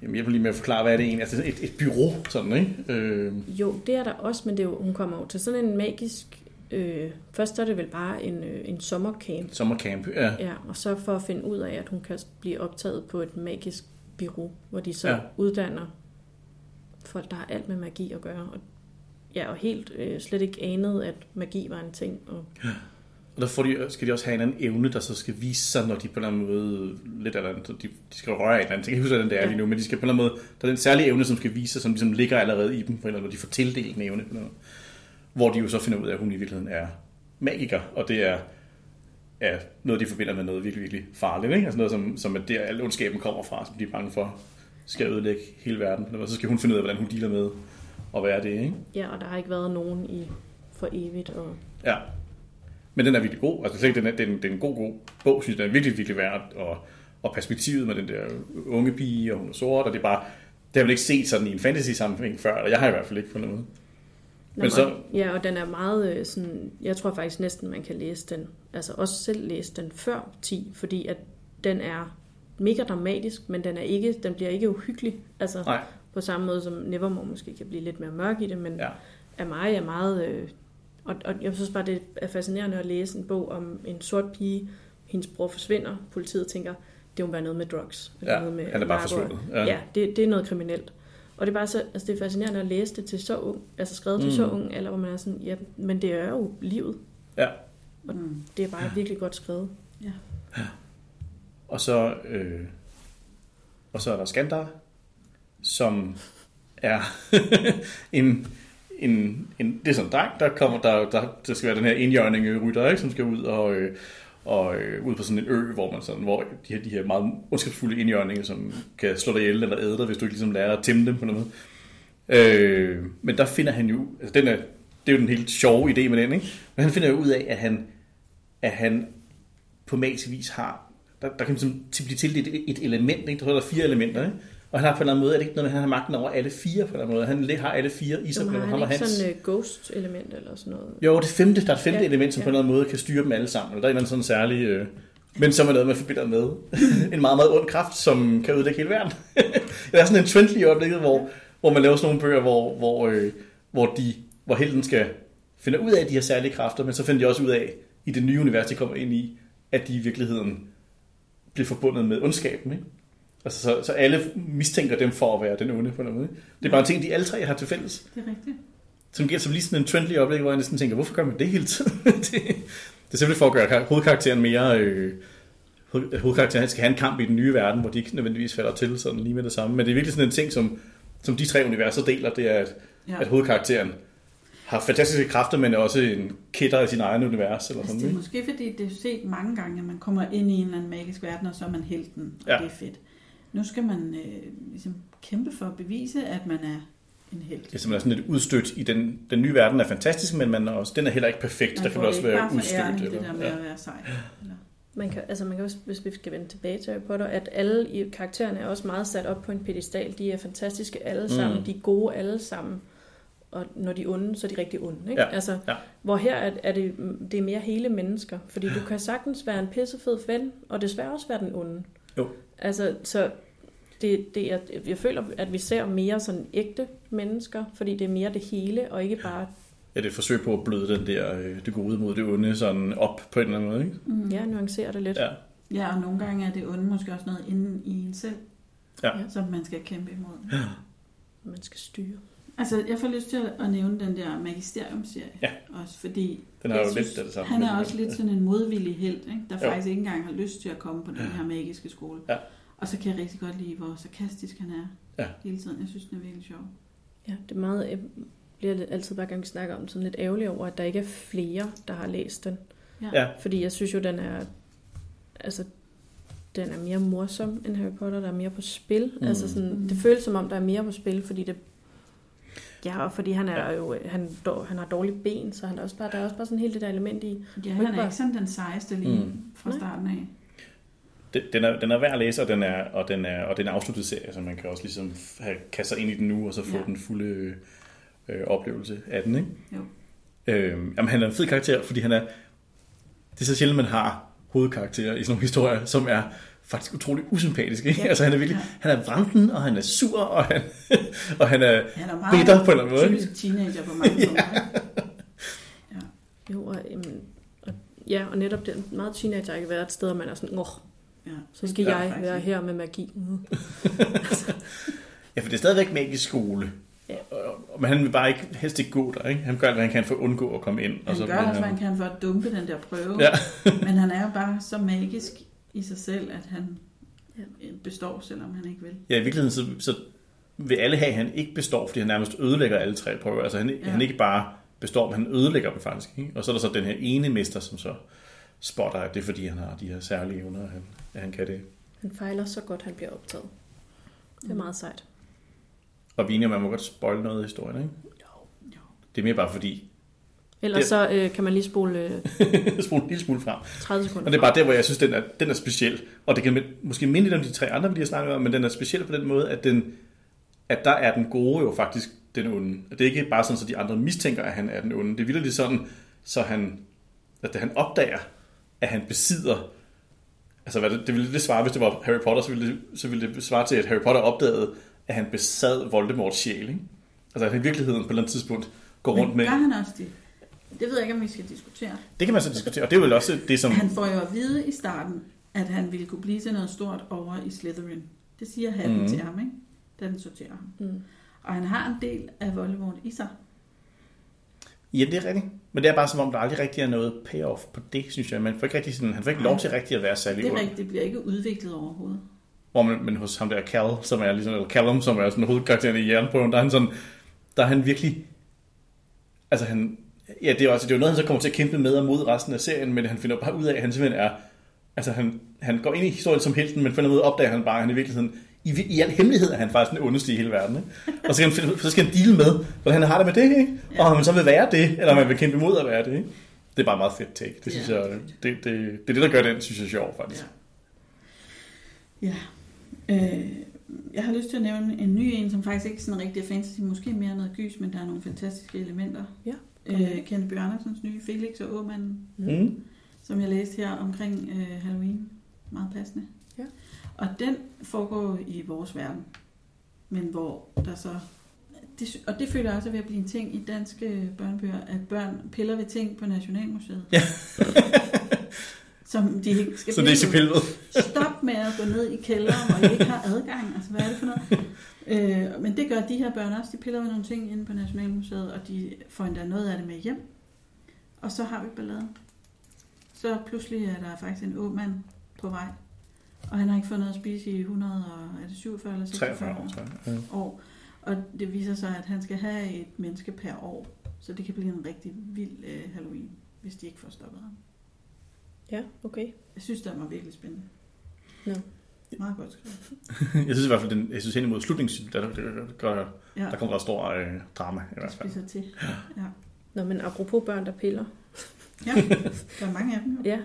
C: Jamen, jeg vil lige med at forklare, hvad er det egentlig? Altså et, et bureau, sådan, ikke? Øh,
B: Jo, det er der også, men det er jo, hun kommer jo til sådan en magisk... Øh, først er det vel bare en, øh, en sommercamp,
C: sommercamp, ja.
B: ja, og så for at finde ud af, at hun kan blive optaget på et magisk bureau, hvor de så
C: Ja.
B: ja. uddanner folk, der har alt med magi at gøre. Og, ja, og helt øh, slet ikke anede, at magi var en ting. Og,
C: Og der får de, skal de også have en anden evne, der så skal vise sig, når de på en eller anden måde lidt eller andet, de, de skal røre af et eller andet. Jeg kan huske, hvordan det er
B: Ja.
C: lige nu, men de skal på en eller anden måde, der er den særlige evne, som skal vise sig, som ligesom ligger allerede i dem, på en eller anden måde. De får tildelt en evne, på en eller anden hvor de jo så finder ud af, at hun i virkeligheden er magiker, og det er, er noget, de forbinder med noget virkelig, virkelig farligt. Ikke? Altså noget, som, som er der, al ondskaben kommer fra, som de er bange for, skal ødelægge hele verden. Og så skal hun finde ud af, hvordan hun dealer med at være det. Ikke?
B: ja, og der har ikke været nogen i for evigt. Og,
C: Ja. Men den er virkelig god. Altså, den er, den, den er en god, god bog, synes jeg. Den er virkelig, virkelig værd. Og, og perspektivet med den der unge pige, og hun er sort, og det er bare... Det har vel ikke set sådan i en fantasy-sammenhæng før, eller jeg har i hvert fald ikke på noget måde. Men så-
B: Ja, og den er meget øh, sådan... Jeg tror faktisk næsten, man kan læse den. Altså også selv læse den før 10, fordi at den er mega dramatisk, men den, er ikke, den bliver ikke uhyggelig. Altså
C: Nej,
B: på samme måde som Nevermore måske kan blive lidt mere mørk i det, men
C: ja.
B: af mig er meget... Øh, og, og jeg synes bare, det er fascinerende at læse en bog om en sort pige, hendes bror forsvinder, politiet tænker, det må være noget med drugs. Eller
C: ja.
B: noget med
C: Han er bare forsvundet.
B: Ja, ja det, det er noget kriminelt. Og det er bare så, altså det er fascinerende at læse det til så ung, altså skrevet til
C: Mm.
B: så ung, eller hvor man er sådan, ja, men det er jo livet.
C: Ja.
A: Mm.
B: Det er bare virkelig godt skrevet.
C: Og så, øh, og så er der Skandar, som er en, en, en, det er sådan en dreng, der kommer, der, der, der skal være den her indjørning øh, rytter, ikke, som skal ud og, øh, og øh, ud på sådan en ø, hvor man sådan, hvor de her, de her meget ondskabsfulde indjørninger, som kan slå dig ihjel eller æde dig, hvis du ikke ligesom lærer at tæmme dem på noget måde. Øh, men der finder han jo, altså den er, det er jo den helt sjove idé med den, ikke? Men han finder jo ud af, at han, at han på magisk vis har, der, der kan man ligesom blive tildelt et, et element, ikke? der er der fire elementer, ikke? og han har på en eller anden måde, er det ikke noget han har magten over alle fire på en eller anden måde, han har alle fire i sig, på en
B: har
C: eller anden måde. hans-
B: sådan et ghost-element eller sådan noget.
C: jo, det femte, der er et femte ja, element, som ja. på en eller anden måde kan styre dem alle sammen. Eller der er en eller anden sådan særlig... Øh, men som er noget, man forbinder med. en meget, meget ond kraft, som kan ødelægge hele verden. der er sådan en trend lige i øjeblikket, hvor, hvor man laver sådan nogle bøger, hvor, hvor, øh, hvor, de, hvor helten skal finde ud af de her særlige kræfter, men så finder de også ud af, i det nye univers, de kommer ind i, at de i virkeligheden bliver forbundet med ondskaben. Ikke? Altså, så, så alle mistænker dem for at være den onde på en måde. ikke? Det er bare en ting, de alle tre har til fælles
A: Det er rigtigt.
C: som giver som lige sådan en trendly oplæg, hvor jeg næsten tænker, hvorfor gør man det hele tiden? det, det er simpelthen for at gøre kar- hovedkarakteren mere... Øh, hoved- hovedkarakteren skal have en kamp i den nye verden, hvor de ikke nødvendigvis falder til sådan lige med det samme. Men det er virkelig sådan en ting, som, som de tre universer deler, det er, at,
A: ja.
C: at hovedkarakteren har fantastiske kræfter, men er også en kætter i sin egen univers. Eller
A: Altså,
C: sådan,
A: det er måske fordi, det er set mange gange, at man kommer ind i en eller anden magisk verden, og så er man helten, og
C: Ja.
A: det er fedt. Nu skal man øh, ligesom kæmpe for at bevise, at man er en helt.
C: Ja, så man er sådan lidt udstødt i den, den nye verden er fantastisk, men man er også, den er heller ikke perfekt.
A: Man
C: der kan man også
A: ikke
C: være
A: bare for æren
C: udstødt.
A: i det der med
C: ja.
A: at være sej. Eller,
B: Man kan, altså man kan også, hvis vi skal vende tilbage til Harry Potter, at alle i karaktererne er også meget sat op på en pedestal. De er fantastiske alle sammen,
C: Mm.
B: de er gode alle sammen. Og når de er onde, så er de rigtig onde. Ikke?
C: Ja,
B: Altså,
C: ja.
B: Hvor her er, er det, det er mere hele mennesker. Fordi du kan sagtens være en pissefed ven, og desværre også være den onde.
C: Jo.
B: Altså, så det, det er, jeg føler, at vi ser mere sådan ægte mennesker, fordi det er mere det hele, og ikke bare,
C: Ja, det er et forsøg på at bløde den der, øh, det gode mod det onde sådan op på en eller anden måde, ikke?
A: Mm.
B: ja, nuancere det lidt.
C: Ja.
A: Ja, og nogle gange er det onde måske også noget inde i en selv,
C: Ja.
A: som man skal kæmpe imod.
B: Man skal styre.
A: Altså, jeg får lyst til at nævne den der Magisterium-serie
C: Ja.
A: også, fordi
C: Den er jo
A: synes,
C: lidt det samme.
A: han er også lidt sådan en modvillig held, ikke? der
C: Jo.
A: faktisk ikke engang har lyst til at komme på den her magiske skole.
C: Ja.
A: Og så kan jeg rigtig godt lide, hvor sarkastisk han er
C: Ja.
A: hele tiden. Jeg synes, den er virkelig sjov.
B: Ja, det er meget, jeg bliver altid hver gang vi snakker om den, sådan lidt ærgerlig over, at der ikke er flere, der har læst den.
C: Ja.
B: Fordi jeg synes jo, den er, altså, den er mere morsom end Harry Potter, der er mere på spil.
C: Mm.
B: Mm. Altså sådan,
A: Mm.
B: det føles som om, der er mere på spil, fordi det Ja, og fordi han er
C: Ja.
B: jo, han, dår- han har dårlige ben, så han er også bare, der er også bare sådan helt det der element i.
A: Ja, han er
B: bare-
A: ikke sådan den sejeste lige
C: Mm.
A: fra starten af.
C: Den, den, er, den er værd at læse, og den er, og den er, og den er afsluttet serie, så man kan også ligesom have, kaste sig ind i den nu, og så få
A: Ja.
C: den fulde øh, øh, oplevelse af den, ikke?
A: Jo.
C: Øhm, jamen, han er en fed karakter, fordi han er... Det er så sjældent, man har hovedkarakterer i sådan nogle historier, som er faktisk utrolig usympatisk. Ikke?
B: Ja.
C: Altså, han er virkelig...
A: Ja.
C: Han er vranten, og han er sur, og han, og han er
A: Han er meget
C: bitter på en eller anden måde. ikke?
A: typisk teenager på mange måder.
B: Jo, og, øhm, og, ja, og netop den meget teenager ikke være et sted, hvor man er sådan, åh,
A: Ja.
B: så skal
C: Ja,
B: ja, jeg
A: faktisk
B: være her med magi. Mm.
C: Ja, for det er stadigvæk magisk skole.
B: Ja.
C: Og- Men han vil bare ikke, helst ikke gå der, ikke? Han gør alt, hvad han kan for at undgå at komme ind.
A: Han
C: så
A: gør også, hvad han kan for at dumpe den der prøve.
C: Ja.
A: Men han er jo bare så magisk i sig selv, at han
B: Ja.
A: består, selvom han ikke vil.
C: Ja, i virkeligheden så, så vil alle have, at han ikke består, fordi han nærmest ødelægger alle tre prøver. Altså han, ja. Han ikke bare består, men han ødelægger dem faktisk. Ikke? Og så er der så den her ene mester, som så spotter, at det er fordi, han har de her særlige evner, at han, at han kan det.
B: Han fejler så godt, han bliver optaget. Det er meget sejt.
C: Og vi er enige om, at man må godt spoil noget i historien, ikke?
A: Jo.
C: Det er mere bare fordi,
B: Ellers
C: Det-
B: så øh, kan man lige spole øh,
C: spole en lille smule frem.
B: 30 sekunder.
C: Og det er bare der, hvor jeg synes, den er, den er speciel. Og det kan måske minde lidt om de tre andre, vi lige har snakket om, men den er speciel på den måde, at, den, at der er den gode jo faktisk den onde. Og det er ikke bare sådan, så de andre mistænker, at han er den onde. Det er vildt sådan, så han, at han opdager, at han besidder Altså, hvad det, det ville det svare, hvis det var Harry Potter, så ville det, så ville det svare til, at Harry Potter opdagede, at han besad Voldemorts sjæl, ikke? Altså, at han i virkeligheden på et eller andet tidspunkt går rundt
A: Men
C: med...
A: gør han også det? Det ved jeg ikke, om vi skal diskutere.
C: Det kan man så diskutere, og det er vel også det, som...
A: Han får jo at vide i starten, at han ville kunne blive til noget stort over i Slytherin. Det siger
C: Mhm.
A: mm. til ham, ikke? Da den sorterer ham.
B: Mm.
A: Og han har en del af Voldemort i sig.
C: Ja, det er rigtigt. Men det er bare som om, der aldrig rigtig er noget payoff på det, synes jeg. Man får ikke rigtig sådan, han får ikke lov til rigtig at være særlig
A: Det er rigtigt, det bliver ikke udviklet overhovedet.
C: Hvor man, men hos ham der Cal, som er ligesom, eller Callum, som er sådan hovedkarakteren i jernprøven, der er han sådan, der er han virkelig, altså han, ja, det er, også, det er jo noget, han så kommer til at kæmpe med og mod resten af serien, men han finder bare ud af, at han simpelthen er, altså han, han går ind i historien som helten, men på en måde opdager han bare, at han i virkeligheden, i, i al hemmelighed er han faktisk den ondeste i hele verden. Ikke? Og så skal, han, så skal han deale med, hvordan han har det med det, ikke? og om han så vil være det, eller om han vil kæmpe imod at være det. Ikke? Det er bare meget fedt take. Det,
A: Ja,
C: synes
A: det er
C: jeg,
A: fedt.
C: det, det, det, er det, der gør den, synes jeg, sjov faktisk.
A: Ja. ja. Øh, jeg har lyst til at nævne en ny en, som faktisk ikke er sådan rigtig er fantasy, måske mere noget gys, men der er nogle fantastiske elementer.
B: Ja.
A: Øh, Kenneth Bjørn Andersens nye Felix og Åmanden,
C: Mm.
A: som jeg læste her omkring øh, Halloween. Meget passende.
B: Ja.
A: Og den foregår i vores verden, men hvor der så... Det, og det føler jeg også ved at blive en ting i danske børnebøger, at børn piller ved ting på Nationalmuseet.
C: Ja.
A: som de ikke skal
C: Så det er.
A: Stop med at gå ned i kælderen, hvor I ikke har adgang. Altså, hvad er det for noget? Øh, men det gør de her børn også. De piller med nogle ting inde på Nationalmuseet, og de får endda noget af det med hjem. Og så har vi balladen. Så pludselig er der faktisk en ung mand på vej. Og han har ikke fået noget at spise i 100 og er det 47 eller 46
C: 43 år. Ja.
A: år. Og det viser sig, at han skal have et menneske per år. Så det kan blive en rigtig vild øh, Halloween, hvis de ikke får stoppet ham.
B: Ja, okay.
A: Jeg synes, det var virkelig spændende.
B: Ja.
A: Meget godt skrevet.
C: Jeg synes i hvert fald, den, jeg synes hen imod slutningen, der, der, der,
A: Ja,
C: der kommer der stor øh, drama i hvert
A: det
C: fald.
A: spiser til. Ja.
B: Nå, men apropos børn, der piller.
A: Ja, der er mange af dem. jo.
B: Ja,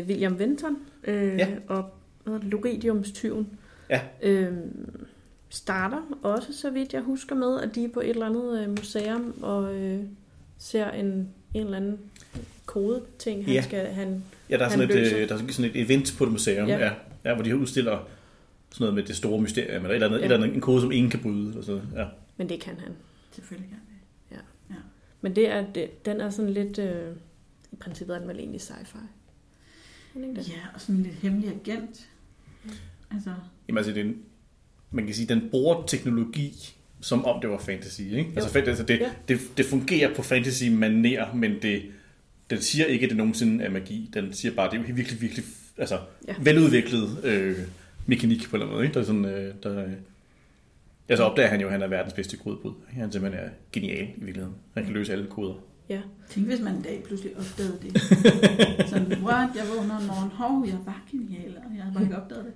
B: øh, William Wenton øh,
C: Ja.
B: og det, Luridiumstyven
C: Ja.
B: øh, starter også, så vidt jeg husker med, at de er på et eller andet øh, museum og øh, ser en, en eller anden kodeting, han
C: Ja.
B: skal... Han,
C: Ja, der er,
B: Han
C: sådan et,
B: løser.
C: øh, der er sådan et event på et museum, ja.
B: Ja.
C: Ja, ja, hvor de udstiller sådan noget med det store mysterium, eller et eller andet,
B: Ja.
C: ja. et eller andet en kode, som ingen kan bryde. Eller sådan. noget. Ja.
B: Men det kan han.
A: Selvfølgelig kan det.
B: Men det er, det, den er sådan lidt... Øh, I princippet er den vel egentlig sci-fi.
A: Ja, og sådan en lidt hemmelig agent. Altså,
C: Jamen altså, det er en, man kan sige, den bruger teknologi, som om det var fantasy. Ikke? Altså, fa- altså det,
B: Ja.
C: det, det fungerer på fantasy-manér, men det, den siger ikke, at det nogensinde er magi. Den siger bare, at det er virkelig, virkelig altså,
B: Ja.
C: veludviklet øh, mekanik på en eller anden måde. Ikke? Der er sådan, øh, der, øh, ja, så opdager han jo, at han er verdens bedste kodebrud. Han simpelthen er genial i virkeligheden. Han kan løse alle koder.
B: Ja.
A: tænk hvis man en dag pludselig opdagede det. sådan, what, jeg vågner en morgen, hov, jeg var genial, og jeg havde bare ikke opdaget det.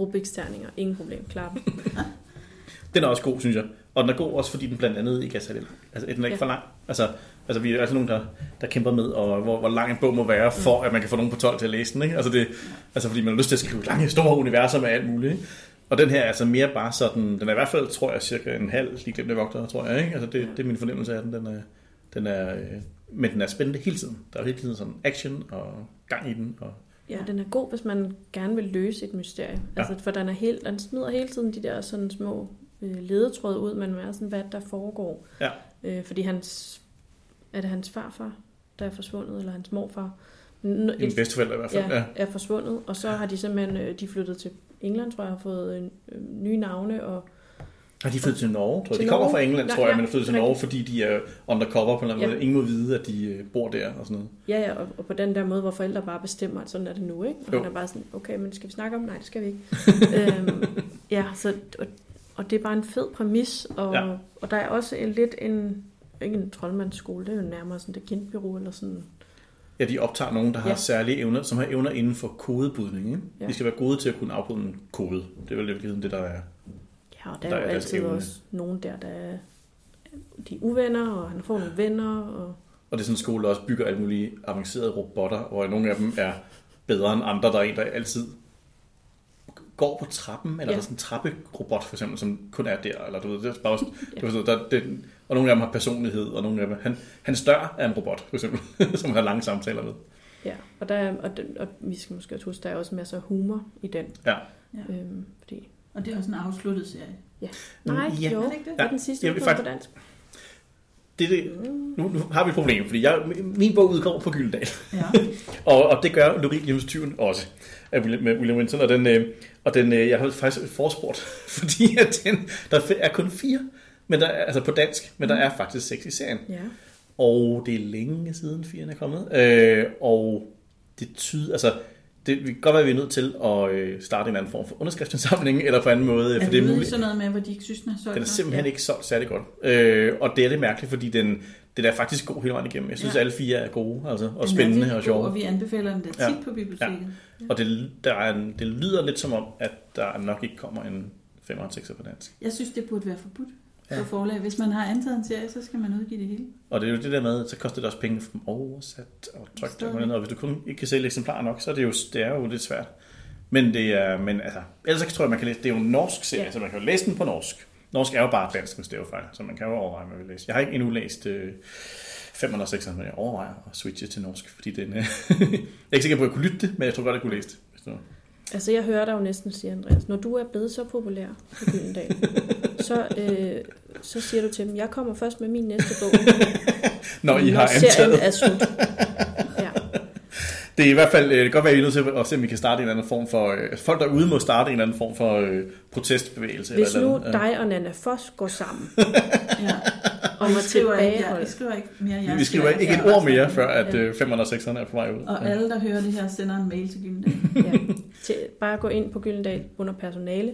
B: Rubik's terninger, ingen problem, klar dem.
C: Den er også god, synes jeg. Og den er god også, fordi den blandt andet ikke er særlig lang. Altså, den er ikke
B: Ja.
C: for lang. Altså, altså vi er altså nogen, der, der kæmper med, og hvor, hvor lang en bog må være, for at man kan få nogen på 12 til at læse den. Ikke? Altså, det, altså, fordi man har lyst til at skrive lange, store universer med alt muligt. Ikke? Og den her er altså mere bare sådan, den er i hvert fald, tror jeg, cirka en halv lige glemte vogter, tror jeg. Ikke? Altså, det, det er min fornemmelse af den. Den er, den er, øh, men den er spændende hele tiden. Der er hele tiden sådan action og gang i den. Og,
B: Ja, den er god, hvis man gerne vil løse et mysterie.
C: Ja.
B: Altså, for den, er helt, den smider hele tiden de der sådan små øh, ledetråde ud, men er sådan, hvad der foregår.
C: Ja.
B: Øh, fordi hans, er det hans farfar, der er forsvundet, eller hans morfar?
C: En bedsteforælder i hvert fald.
B: ja,
C: Ja.
B: er forsvundet, og så har de simpelthen, øh, de flyttet til England, tror jeg, har fået øh, øh, nye navne, og
C: Har de flyttet til Norge? Tror jeg.
B: Til
C: De kommer
B: Norge?
C: fra England,
B: Nej,
C: tror jeg,
B: ja,
C: men er flyttet til. Norge, fordi de er undercover på en eller anden
B: Ja.
C: måde. Ingen må vide, at de øh, bor der og sådan noget.
B: ja, ja, og, og på den der måde, hvor forældre bare bestemmer, at sådan er det nu, ikke? Og
C: Jo.
B: han er bare sådan, okay, men skal vi snakke om? Nej, det skal vi ikke. øhm, ja, så, og, og det er bare en fed præmis, og,
C: ja.
B: og der er også en, lidt en, ikke en troldmandsskole, det er jo nærmere sådan et kindbyrå, eller sådan,
C: Ja, de optager nogen, der har
B: Ja.
C: særlige evner, som har evner inden for kodebudning. Ikke?
B: Ja.
C: De skal være gode til at kunne afbryde en kode. Det er vel i virkeligheden det, der er.
B: ja, og der,
C: Der
B: er jo
C: er
B: altid
C: evne.
B: også nogen der, der er, de er uvenner, og han får nogle venner, og
C: Og det er sådan en skole, der også bygger alle mulige avancerede robotter, hvor nogle af dem er bedre end andre. Der er en, der altid går på trappen, eller
B: Ja.
C: der er sådan en trapperobot for eksempel, som kun er der, eller du ved, det er bare, du ved, der, det, og nogle af dem har personlighed, og nogle af dem, han, hans dør er en robot, for eksempel, som han har lange samtaler med.
B: ja, og, der er, og, den, og vi skal måske også huske, der er også masser af humor i den,
C: Ja.
A: Ja.
B: øhm, fordi
A: Og det er også en afsluttet serie.
B: Nej,
C: Ja.
B: jo,
A: Er det ikke det?
B: er den sidste
C: vil
B: udgave på
C: faktisk-
B: dansk.
C: Det, det, nu, nu har vi et problem, fordi jeg, min bog udkommer på Gyldendal.
A: Ja.
C: Og, og det gør Loriliums tyven også, af William, med William Winton. Og, den, øh, og den, øh, jeg har faktisk forspurgt, fordi at den, der er kun fire, men der, er- altså på dansk, men der er faktisk seks i serien.
B: Ja.
C: Og det er længe siden firen er kommet. Øh, og det tyder, altså, det kan godt være, at vi er nødt til at øh, starte en anden form for underskriftsindsamling, eller på anden måde,
A: Er
C: for
A: det
C: er muligt.
A: sådan noget med, hvor de ikke synes, den er solgt?
C: Den er simpelthen ikke solgt særlig godt. Øh, og det er lidt mærkeligt, fordi den, den er faktisk god hele vejen igennem. Jeg synes,
A: Ja.
C: ja. alle fire er gode altså, og
A: Den
C: spændende og sjove.
A: Og vi anbefaler den da tit
C: Ja.
A: på biblioteket.
C: Og det, der er en, det lyder lidt som om, at der nok ikke kommer en 5 og 6 på dansk.
A: Jeg synes, det burde være forbudt
C: Ja.
A: for forlag. Hvis man har antaget en serie, så skal man udgive det hele.
C: Og det er jo det der med, så koster det også penge for oversat og trykt. Og, noget. og hvis du kun ikke kan sælge eksemplarer nok, så er det jo, det er jo lidt svært. Men det er, men altså, ellers så tror jeg, man kan læse, det er jo en norsk serie,
B: Ja.
C: så man kan jo læse den på norsk. Norsk er jo bare dansk med stavefejl, så man kan jo overveje, hvad man vil læse. Jeg har ikke endnu læst øh, 500 og 600, men jeg overvejer at switche til norsk, fordi den, øh, jeg er ikke sikker på, at jeg kunne lytte det, men jeg tror godt, jeg kunne læse det.
B: Altså, jeg hører dig jo næsten sige, Andreas, når du er blevet så populær på Gyldendal, så, øh, så siger du til dem, jeg kommer først med min næste bog,
C: Når I har
B: serien
C: antaget.
B: er slut. Ja.
C: Det er i hvert fald, øh, det kan godt være, at I er nødt til at se, om vi kan starte en eller anden form for, øh, folk derude må starte en eller anden form for øh, protestbevægelse.
B: Hvis
C: eller
B: nu
C: eller andet.
B: dig og Nana Foss går sammen,
A: Ja.
B: Og
A: Og I skriver, ikke, ja. I skriver ikke mere.
C: Vi,
A: jeg
C: vi skriver
A: skal-
C: ikke et
A: ja,
C: ord mere, før at
B: Ja.
C: øh, 500 og 600 er på vej ud.
A: Og alle, der hører det her, sender en mail til Gyldendal.
B: Ja. Til, bare gå ind på Gyldendal under personale,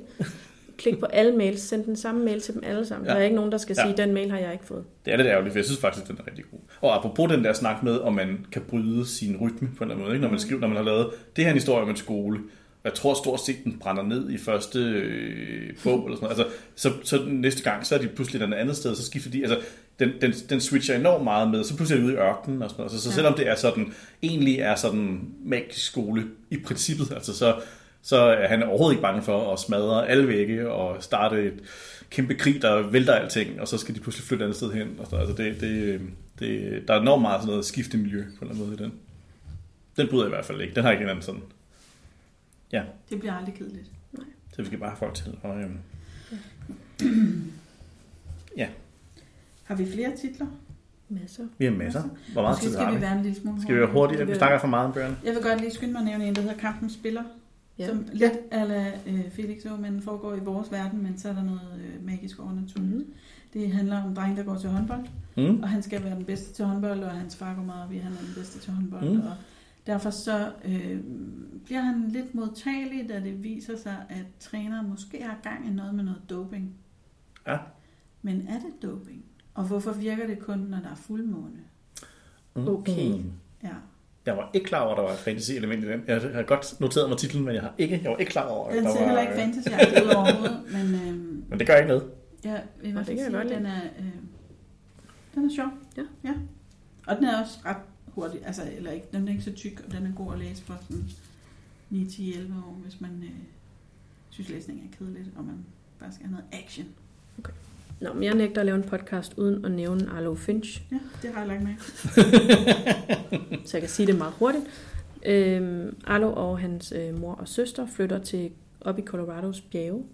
B: klik på alle mails, send den samme mail til dem alle sammen.
C: Ja.
B: Der er ikke nogen, der skal
C: Ja.
B: sige, den mail har jeg ikke fået.
C: Det er lidt ærgerligt, for jeg synes faktisk, den er rigtig god. Og apropos den der snak med, om man kan bryde sin rytme på en eller anden måde, ikke? når man skriver, når man har lavet, det her er en historie om en skole, jeg tror stort set, den brænder ned i første øh, bog, eller sådan noget. Altså, så, så næste gang, så er de pludselig et andet sted, så skifter de, altså, den, den, den switcher enormt meget med, så pludselig er de ude i ørkenen og sådan noget. Så, så
A: Ja.
C: selvom det er sådan, egentlig er sådan magisk skole i princippet, altså så, så er han overhovedet ikke bange for at smadre alle vægge og starte et kæmpe krig, der vælter alting, og så skal de pludselig flytte et andet sted hen. Og så, altså det, det, det, der er enormt meget sådan noget skifte miljø på en eller anden måde i den. Den bryder jeg i hvert fald ikke. Den har ikke en anden sådan. Ja,
A: Det bliver aldrig kedeligt.
C: Så vi skal bare have folk til. Og, øhm,
A: Har vi flere titler?
B: Masser.
C: vi har masser. Hvor meget
A: Måske
C: tid har
A: skal vi
C: vi?
A: være en lille smule
C: Skal vi være hurtige? Vi snakker for meget om bøgerne.
A: Jeg vil godt lige skynde mig at nævne en, der hedder Kampens Spiller.
B: Ja.
A: Ja. Som lidt ala øh, Felix og men foregår i vores verden, men så er der noget øh, magisk overnaturligt. Mm. Det handler om en dreng, der går til håndbold,
C: Mm.
A: og han skal være den bedste til håndbold, og hans far går meget op i, at han er den bedste til håndbold.
C: Mm.
A: Og derfor så øh, bliver han lidt modtagelig, da det viser sig, at træneren måske har gang i noget med noget doping.
C: Ja.
A: Men er det doping? Og hvorfor virker det kun, når der er fuldmåne?
B: Okay.
C: Mm.
A: Ja.
C: Jeg var ikke klar over, at der var et fantasy-element i den. Jeg har godt noteret mig titlen, men jeg, har ikke, jeg var ikke klar over, at
A: Den
C: der
A: ser
C: var...
A: heller ikke fantasy ud overhovedet, men øh,
C: Men det gør ikke noget.
A: Ja, i hvert
B: det
A: fald sige, den er, øh, den er sjov.
B: Ja.
A: ja. Og den er også ret hurtig, altså, eller ikke, den er ikke så tyk, og den er god at læse for sådan 9, 10, 11 år, hvis man øh, synes, læsning er kedeligt, og man bare skal have noget action.
B: Nå, men jeg nægter at lave en podcast uden at nævne Arlo Finch,
A: Ja, det har jeg lagt med.
B: så jeg kan sige det meget hurtigt. Øhm, Arlo og hans øh, mor og søster flytter til op i Colorados bjerge,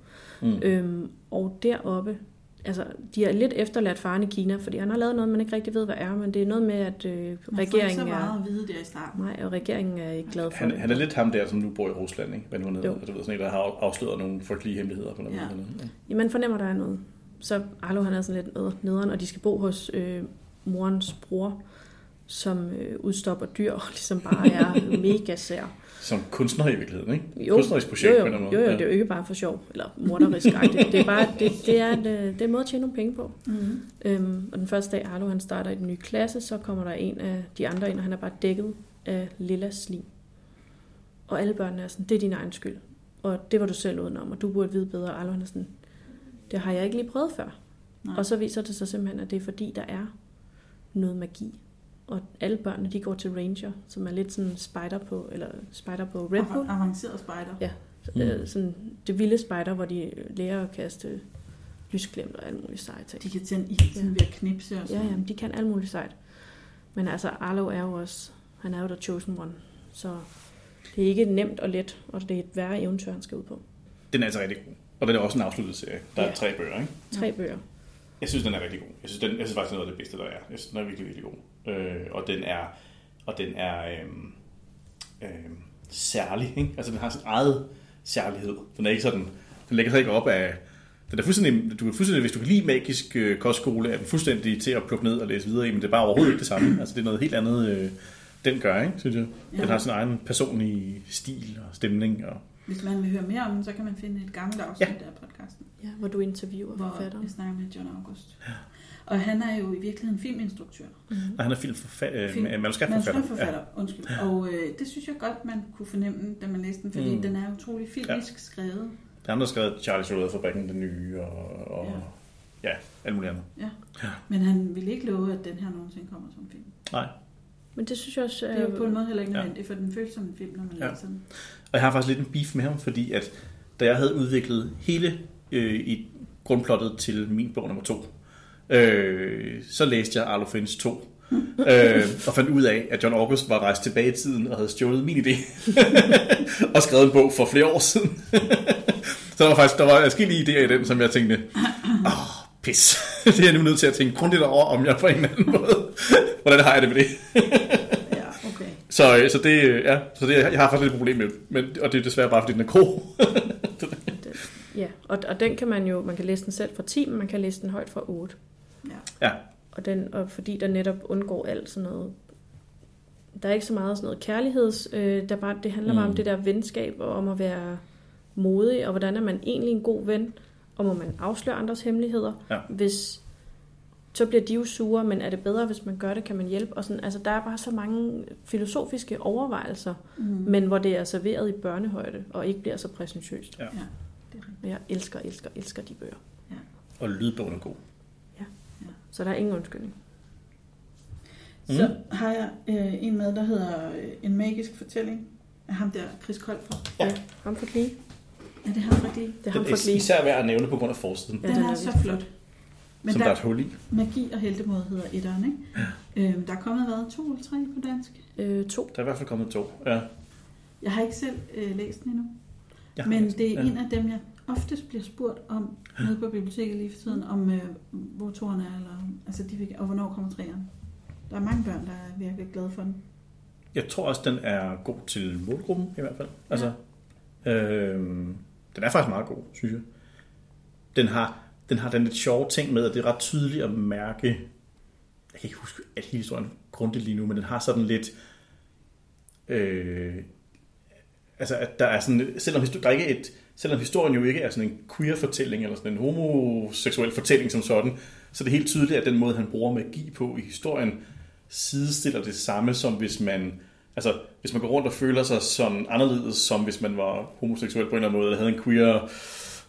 C: Mm.
B: øhm, og deroppe, altså, de er lidt efterladt faren i Kina, fordi han har lavet noget, man ikke rigtig ved, hvad er, men det er noget med, at øh,
A: Man
B: regeringen
A: så meget
B: er...
A: at vide der i starten.
B: Nej, og regeringen er ikke glad for
C: Han,
B: det.
C: han er lidt ham der, som nu bor i Rusland, ikke? Hvad nu han hedder. Altså, du ved, sådan en, der har afsløret nogle frygtelige hemmeligheder på noget.
A: Ja.
C: Ja.
B: Ja, man fornemmer, der er noget. Så Arlo, han er sådan lidt nederen, og de skal bo hos øh, morens bror, som øh, udstopper dyr, og ligesom bare er mega sær.
C: Som kunstner i virkeligheden, ikke?
B: Jo,
C: Kunstnerisk projekt
B: jo,
C: på en
B: jo,
C: eller
B: jo, jo,
C: måde.
B: det er jo ikke bare for sjov, eller morderisk Det er bare, det, det, er en, øh, det er en måde at tjene nogle penge på.
A: Mm-hmm.
B: Øhm, og den første dag, Arlo han starter i den nye klasse, så kommer der en af de andre ind, og han er bare dækket af lilla slim. Og alle børnene er sådan, det er din egen skyld. Og det var du selv udenom, og du burde vide bedre. Arlo han er sådan, det har jeg ikke lige prøvet før.
A: Nej.
B: Og så viser det sig simpelthen, at det er fordi, der er noget magi. Og alle børnene, de går til Ranger, som er lidt sådan spider på, eller spider på Red Bull.
A: Avanceret spejder.
B: Ja.
C: Mm.
B: Øh, sådan det vilde spider, hvor de lærer at kaste lysglemt og alt muligt sejt ting.
A: De kan tænde ild sådan ved at knipse og
B: Ja,
A: sådan.
B: ja, men de kan alt muligt sejt. Men altså, Arlo er jo også, han er jo der chosen one. Så det er ikke nemt og let, og det er et værre eventyr, han skal ud på.
C: Den er altså rigtig god. Og den er også en afsluttet serie. Der er
B: Ja.
C: tre bøger, ikke?
B: Tre bøger.
C: Jeg synes, den er rigtig god. Jeg synes, den, jeg synes faktisk, det er noget af det bedste, der er. Jeg synes, den er virkelig, virkelig god. Øh, og den er, og den er øhm, øhm, særlig. Ikke? Altså, den har sin eget særlighed. Den er ikke sådan, den lægger sig ikke op af... Den er fuldstændig, du kan fuldstændig, hvis du kan lide magisk øh, kostskole, er den fuldstændig til at plukke ned og læse videre i, men det er bare overhovedet ikke det samme. Altså, det er noget helt andet, øh, den gør, ikke, synes jeg. Den
A: Ja.
C: har sin egen personlige stil og stemning. Og...
A: Hvis man vil høre mere om den, så kan man finde et gammelt afsnit
C: Ja.
A: ja. af podcasten,
B: Ja, hvor du interviewer
A: hvor
B: forfatteren.
A: jeg snakker med John August. Og han er jo i virkeligheden filminstruktør.
B: Mm-hmm.
C: Og han er filmforfatter,
A: Film-
C: øh, manuskriptforfatter.
A: Manuskriptforfatter, ja. undskyld. Og øh, det synes jeg godt, man kunne fornemme, da man læste den, fordi
C: Mm.
A: den er utrolig filmisk ja. skrevet.
C: Er der har skrevet Charlie Chokolade-fabrikken, den nye, og, og ja. ja, alt muligt andet.
A: Men han ville ikke love, at den her nogensinde kommer som film.
C: Nej.
B: Men det synes jeg også...
A: Det er jo på en måde heller ikke
C: Ja.
A: nødvendigt, for den føles som en film, når man
C: Ja.
A: ja. læser den.
C: Og jeg har faktisk lidt en beef med ham, fordi at da jeg havde udviklet hele øh, i grundplottet til min bog nummer to, øh, så læste jeg Arlo Finch 2. øh, og fandt ud af, at John August var rejst tilbage i tiden og havde stjålet min idé. og skrevet en bog for flere år siden. så der var faktisk der var forskellige idéer i den, som jeg tænkte, åh, oh, pis. det er jeg nu nødt til at tænke grundigt over, om jeg på en eller anden måde, hvordan har jeg det med det.
A: Ja, okay.
C: Så, øh, så det, øh, ja, så det, jeg har faktisk lidt et problem med, men, og det er desværre bare, fordi den er god.
B: Ja, og, og den kan man jo... Man kan læse den selv fra 10, men man kan læse den højt fra 8.
A: Ja.
C: Ja,
B: Og, den, og fordi der netop undgår alt sådan noget... Der er ikke så meget sådan noget kærligheds... Øh, der bare, det handler bare
C: Mm.
B: om det der venskab, og om at være modig, og hvordan er man egentlig en god ven, og må man afsløre andres hemmeligheder.
C: Ja.
B: Hvis, så bliver de jo sure, men er det bedre, hvis man gør det, kan man hjælpe? Og sådan, altså, der er bare så mange filosofiske overvejelser,
A: Mm.
B: men hvor det er serveret i børnehøjde, og ikke bliver så præsentøst.
C: Ja.
A: Ja, det er rigtigt.
B: Og jeg elsker, elsker, elsker de bøger.
C: og lydbogen er god.
B: Så der er ingen undskyldning.
C: Mm.
A: Så har jeg øh, en med, der hedder øh, En magisk fortælling af ham der, Chris Kolfer.
C: Ja.
B: Ham for Glee.
A: Er det ham fra Glee?
B: Det er ham
C: er
B: Glee.
C: især værd at nævne på grund af forsiden,
B: Ja,
A: Den,
B: den
A: er,
B: er
A: så flot. Men
C: som
A: der,
C: der er et hul i.
A: magi og heltemåde hedder etteren, ikke? Øhm, der er kommet hvad, to eller tre på dansk.
B: Øh, to.
C: Der er i hvert fald kommet to. Ja.
A: Jeg har ikke selv øh, læst den endnu.
C: Jeg
A: Men det er
C: den.
A: en af dem, jeg oftest bliver spurgt om nede på biblioteket lige for tiden, om øh, hvor toren er, eller, altså de vil, og hvornår kommer træerne. Der er mange børn, der er virkelig glade for den.
C: Jeg tror også, den er god til målgruppen i hvert fald. Altså, øh, den er faktisk meget god, synes jeg. Den har, den har den lidt sjove ting med, at det er ret tydeligt at mærke, jeg kan ikke huske at hele historien grundigt lige nu, men den har sådan lidt, øh, altså at der er sådan, selvom, der er ikke et, selvom historien jo ikke er sådan en queer-fortælling, eller sådan en homoseksuel fortælling som sådan, så det er helt tydeligt, at den måde, han bruger magi på i historien, sidestiller det samme, som hvis man, altså, hvis man går rundt og føler sig sådan anderledes, som hvis man var homoseksuel på en eller anden måde, eller havde en queer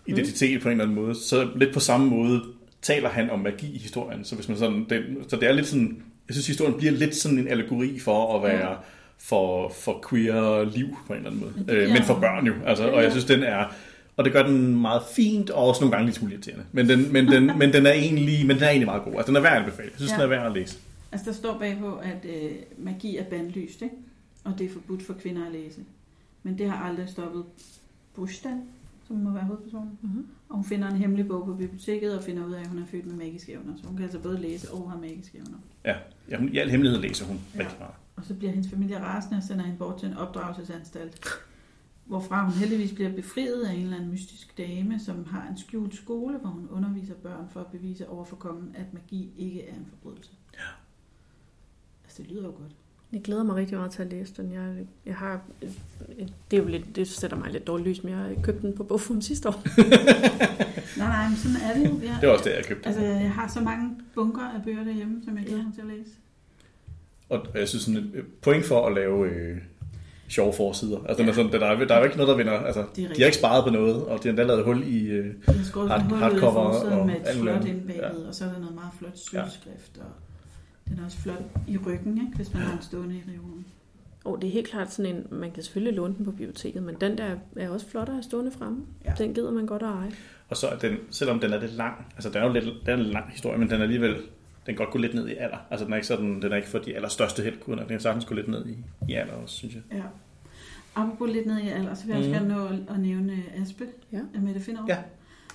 C: identitet mm. på en eller anden måde, så lidt på samme måde taler han om magi i historien. Så, hvis man sådan, det, så det er lidt sådan, jeg synes, historien bliver lidt sådan en allegori for at være, mm. For, for queer liv på en eller anden måde. Men, øh, men for børn jo, altså, og jeg synes, den er, og det gør den meget fint, og også nogle gange lidt irriterende. Men den, men, den, men, den er egentlig, men den er egentlig meget god. Altså, den er værd at anbefale. Jeg synes, ja. den er værd at læse.
A: Altså, der står bagpå, at øh, magi er bandlyst, ikke? og det er forbudt for kvinder at læse. Men det har aldrig stoppet Bushdan, som må være hovedpersonen. Mm-hmm. Og hun finder en hemmelig bog på biblioteket og finder ud af, at hun er født med magiske evner. Så hun kan altså både læse og have magiske evner.
C: Ja, ja i al hemmelighed læser hun ja. rigtig meget.
A: Og så bliver hendes familie rasende og sender hende bort til en opdragelsesanstalt. hvorfra hun heldigvis bliver befriet af en eller anden mystisk dame, som har en skjult skole, hvor hun underviser børn for at bevise over for kongen, at magi ikke er en forbrydelse.
C: Ja.
A: Altså, det lyder jo godt.
B: Jeg glæder mig rigtig meget til at læse den. Jeg, jeg har, det, er jo lidt, det sætter mig lidt dårligt lys, men jeg har købt den på Bogfum sidste år.
A: nej, nej, men sådan er det jo. Jeg,
C: det er også det, jeg købte.
A: Altså, jeg har så mange bunker af bøger derhjemme, som jeg glæder mig til at læse.
C: Og jeg synes, sådan et point for at lave øh, sjove forsider. Altså, den er sådan, der, er, der er jo ikke noget, der vinder. Altså, de har ikke sparet på noget, og de har endda lavet hul i øh,
A: hard, hardcover. Og med et flot indbagget, ja. og så er der noget meget flot sølvskrift. Og den er også flot i ryggen, ikke? hvis man har den stående i reolen.
B: Og det er helt klart sådan en, man kan selvfølgelig låne den på biblioteket, men den der er også flot at have stående fremme. Ja. Den gider man godt at eje.
C: Og så er den, selvom den er lidt lang, altså den er jo lidt, den er en lang historie, men den er alligevel, den godt gå lidt ned i alder. Altså den er ikke sådan, den er ikke for de allerstørste heldkunder, den kan sagtens gå lidt ned i, i alder også, synes jeg.
A: Ja. Apropos lidt ned i alder, så vil jeg mm. også mhm. gerne nå at, nævne Aspe ja. af Mette Finderup. Ja.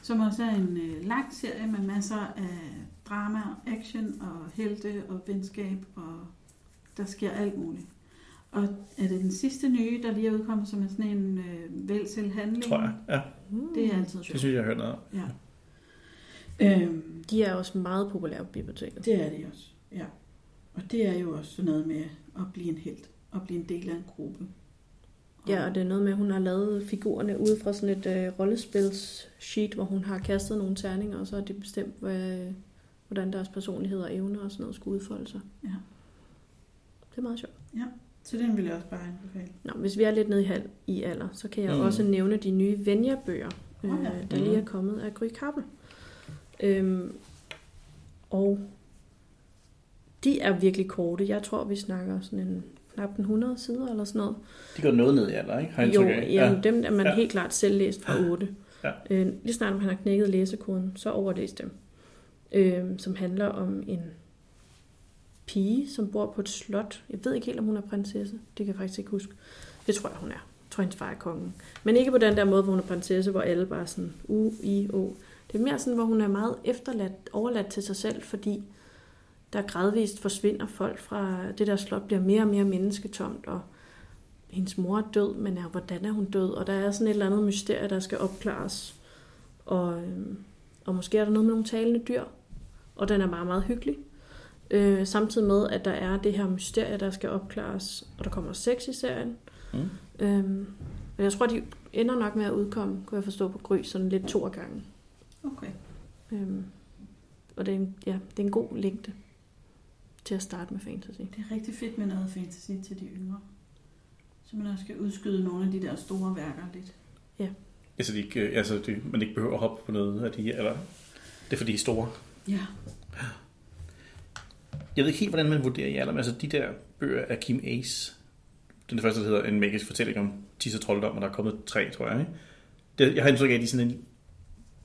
A: Som også er en øh, lang serie med masser af drama, action og helte og venskab, og der sker alt muligt. Og er det den sidste nye, der lige er udkommet, som er sådan en øh, vel til handling?
C: Tror jeg, ja.
A: Det er altid sjovt.
C: Det synes jeg, jeg har hørt noget
A: Ja.
B: Øhm, de er også meget populære på biblioteket.
A: Det er de også, ja. Og det er jo også sådan noget med at blive en held, at blive en del af en gruppe.
B: Ja, og det er noget med, at hun har lavet figurerne ud fra sådan et øh, rollespils sheet, hvor hun har kastet nogle terninger, og så har de bestemt, hvad, hvordan deres personlighed og evner og sådan noget skulle udfolde sig.
A: Ja.
B: Det er meget sjovt.
A: Ja, så den vil jeg også bare anbefale.
B: Nå, hvis vi er lidt nede i, halv, i alder, så kan jeg mm. også nævne de nye Venja-bøger, øh, okay. der lige er mm. kommet af Gry Kappel. Øhm, og de er virkelig korte. Jeg tror, vi snakker sådan en knap en 100 sider eller sådan noget.
C: De går noget ned i alder, ikke? Har
B: jo, ja. dem er man ja. helt klart selv læst fra 8. Ja. Øh, lige snart man har knækket læsekoden, så overlæs dem øh, som handler om en pige, som bor på et slot. Jeg ved ikke helt, om hun er prinsesse. Det kan jeg faktisk ikke huske. Det tror jeg, hun er for hendes far er kongen. Men ikke på den der måde, hvor hun er prinsesse, hvor alle bare sådan, u, i, o. Det er mere sådan, hvor hun er meget efterladt, overladt til sig selv, fordi der gradvist forsvinder folk fra det der slot, bliver mere og mere mennesketomt, og hendes mor er død, men er, hvordan er hun død? Og der er sådan et eller andet mysterie, der skal opklares. Og, øhm, og måske er der noget med nogle talende dyr, og den er meget, meget hyggelig. Øh, samtidig med, at der er det her mysterie, der skal opklares, og der kommer sex i serien. Mm. Øh, men jeg tror, de ender nok med at udkomme, kunne jeg forstå på Gry, sådan lidt to gange.
A: Okay.
B: Øh, og det er, en, ja, det er en god længde til at starte med fantasy.
A: Det er rigtig fedt med noget fantasy til de yngre. Så man også skal udskyde nogle af de der store værker lidt.
B: Ja.
C: Altså, de ikke, altså de, man ikke behøver at hoppe på noget af de, eller det er fordi de er store.
A: Ja.
C: Jeg ved ikke helt, hvordan man vurderer i alder, men altså de der bøger af Kim Ace, den første, der hedder En magisk fortælling om Tis og Trolddom, og der er kommet tre, tror jeg. Ikke? Det, jeg har indtryk af, at de er sådan en,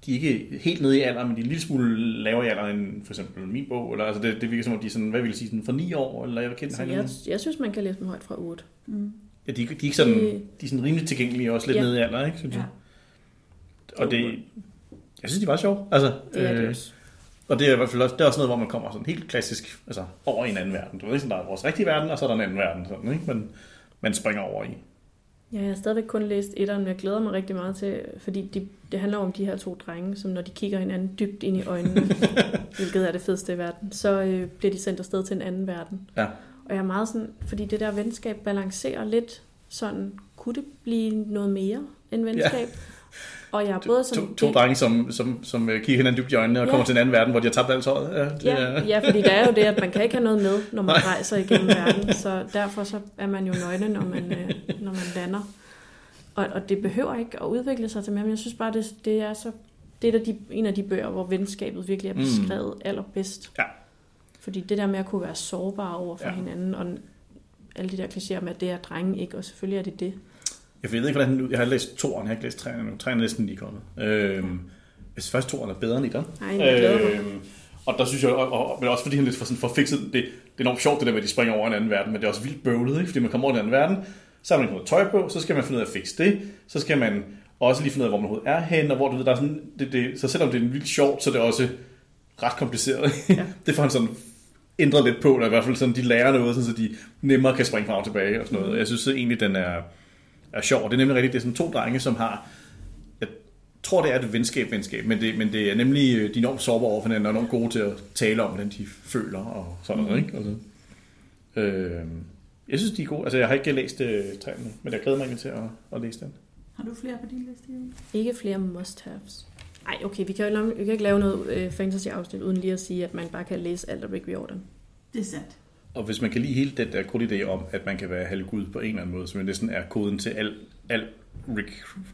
C: de er ikke helt nede i alder, men de er en lille smule lavere i alder end for eksempel min bog. Eller, altså det, det virker som om, de er sådan, hvad vil jeg sige, sådan fra 9 år? Eller jeg, kender,
B: altså, jeg, jeg synes, man kan læse dem højt fra 8.
C: Mm. Ja, de, de, er ikke sådan, de er sådan rimelig tilgængelige, også lidt ja. nede i alder, ikke, synes ja. jeg. og det, jeg synes, de var sjove. Altså,
B: Det er det
C: øh. Og det er i hvert fald også, det er også noget, hvor man kommer sådan helt klassisk altså, over i en anden verden. Du ved ikke, sådan, der er vores rigtige verden, og så er der en anden verden, sådan, ikke? Men man springer over i.
B: Ja, jeg har stadigvæk kun læst etteren, men jeg glæder mig rigtig meget til, fordi de, det handler om de her to drenge, som når de kigger hinanden dybt ind i øjnene, hvilket er det fedeste i verden, så øh, bliver de sendt afsted til en anden verden.
C: Ja.
B: Og jeg er meget sådan, fordi det der venskab balancerer lidt sådan, kunne det blive noget mere end venskab? Ja. Og jeg er både sådan...
C: To, to drenge, som, som, som øh, kigger hinanden dybt i øjnene og
B: Ja.
C: kommer til en anden verden, hvor de har tabt alt tøjet. Ja, det
B: Ja,
C: er,
B: ja, fordi der er jo det, at man kan ikke have noget med, når man rejser igennem verden, så derfor så er man jo nøgne, når man, øh, når man lander. Og, og det behøver ikke at udvikle sig til mere, men jeg synes bare, det, det er så det er de, en af de bøger, hvor venskabet virkelig er
C: Mm.
B: beskrevet allerbedst.
C: Ja.
B: Fordi det der med at kunne være sårbare over for
C: ja.
B: hinanden, og alle de der klichéer med, at det er drenge ikke, og selvfølgelig er det det.
C: Jeg ved ikke, hvordan den, jeg har læst toeren, jeg har ikke læst træerne nu. Træerne er næsten lige kommet. Jeg synes faktisk, toeren er bedre end etteren.
B: Nej.
C: Øhm, og der synes jeg, og, og, men også fordi han lidt for, sådan, for fikset, det, det er enormt sjovt det der med, at de springer over en anden verden, men det er også vildt bøvlet, ikke? fordi man kommer over en anden verden, så har man ikke noget tøj på, så skal man finde ud af at fikse det, så skal man også lige finde ud af, hvor man overhovedet er hen, og hvor du ved, der er sådan, det, det, så selvom det er vildt sjovt, så er det også ret kompliceret.
B: Ja.
C: det får han sådan ændret lidt på, eller i hvert fald sådan, de lærer noget, sådan, så de nemmere kan springe frem og tilbage og sådan noget. Jeg synes så egentlig, den er, er sjov. Det er nemlig rigtigt, det er sådan to drenge, som har, jeg tror, det er et venskab, venskab, men det, men det er nemlig, øh, de er enormt sårbare over for hinanden, og enormt gode til at tale om, hvordan de føler og sådan noget, ikke? Altså, øh, jeg synes, de er gode. Altså, jeg har ikke læst øh, træerne, men jeg glæder mig til at, at læse den.
A: Har du flere på din liste?
B: Ikke flere must-haves. Ej, okay, vi kan jo vi kan ikke lave noget øh, fantasy-afsnit, uden lige at sige, at man bare kan læse alt af Rick Riordan.
A: Det er sandt.
C: Og hvis man kan lide hele den der grundidé om, at man kan være halvgud på en eller anden måde, som jo næsten er koden til al, al Rick,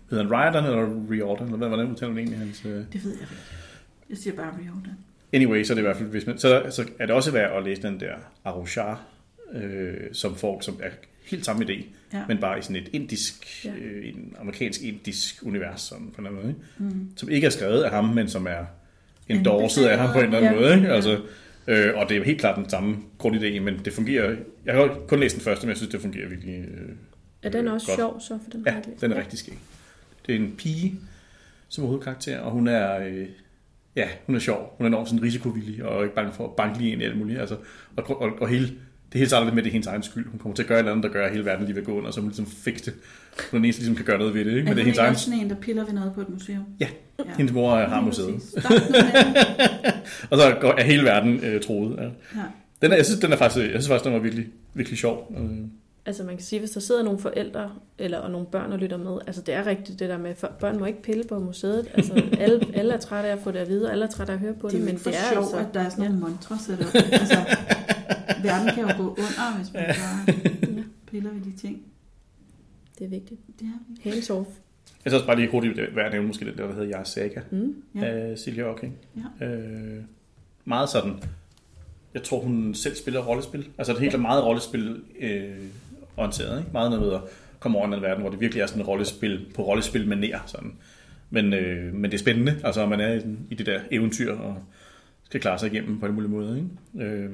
C: hedder han Riordan eller Riordan, eller hvad, hvordan udtaler man egentlig hans... Øh...
A: Det ved jeg ikke. Jeg siger bare Riordan.
C: Anyway, så er det i hvert fald, hvis man, så, så er det også værd at læse den der Arushar, øh, som folk, som er helt samme idé,
A: Ja.
C: men bare i sådan et indisk,
B: Ja.
C: øh, en amerikansk-indisk univers, sådan på en eller anden måde, ikke?
A: Mm.
C: som ikke er skrevet af ham, men som er endorset af ham på en eller anden
B: Ja.
C: måde. Ikke? Altså, øh, og det er helt klart den samme grundidé, men det fungerer... Jeg har kun læst den første, men jeg synes, det fungerer virkelig øh,
B: Er den også
C: godt.
B: sjov, så? For den
C: Ja,
B: har
C: den er rigtig skæg. Det er en pige, som er hovedkarakter, og hun er... Øh, ja, hun er sjov. Hun er enormt sådan risikovillig, og ikke bange for at banke lige ind i alt muligt. Altså, og, og, og hele, det hele starter lidt med, at det er hendes egen skyld. Hun kommer til at gøre et eller andet, der gør, at hele verden lige vil gå under, og så hun ligesom fikse det. Hun er den eneste, ligesom kan gøre noget ved det. Ikke? Men
A: er
C: det er hendes egen...
A: også sådan en, der piller ved noget på et museum?
C: Ja,
A: ja.
C: Hendes mor har
A: Lige
C: museet. Og så går, er hele verden øh, troet. Ja.
A: Ja.
C: Den er, jeg synes, den er faktisk, jeg synes faktisk, den var virkelig, virkelig sjov. Øh,
B: Altså man kan sige, hvis der sidder nogle forældre eller og nogle børn og lytter med, altså det er rigtigt det der med, for børn må ikke pille på museet. Altså alle, alle er trætte af at få det at vide, og alle er trætte af at høre på
A: Det
B: det,
A: er
B: men det er
A: sjovt,
B: altså...
A: at der er sådan nogle montre sat op. Altså, verden kan jo gå under, hvis man bare piller ved de ting.
B: Det er vigtigt.
A: Det er
B: Hands off.
C: jeg synes også bare lige hurtigt, det er værd at nævne måske den der, der hedder Jeg er Saga
B: Mm.
A: Ja.
C: af Silja Ocking.
A: Ja.
C: Øh, meget sådan, jeg tror hun selv spiller rollespil. Altså det helt er meget rollespil øh, orienteret. Ikke? Meget noget med at komme over i en verden, hvor det virkelig er sådan et rollespil på rollespil med nær. Sådan. Men, øh, men det er spændende, altså man er i, sådan- i det der eventyr og skal klare sig igennem på alle mulige måder. Ikke? Øh,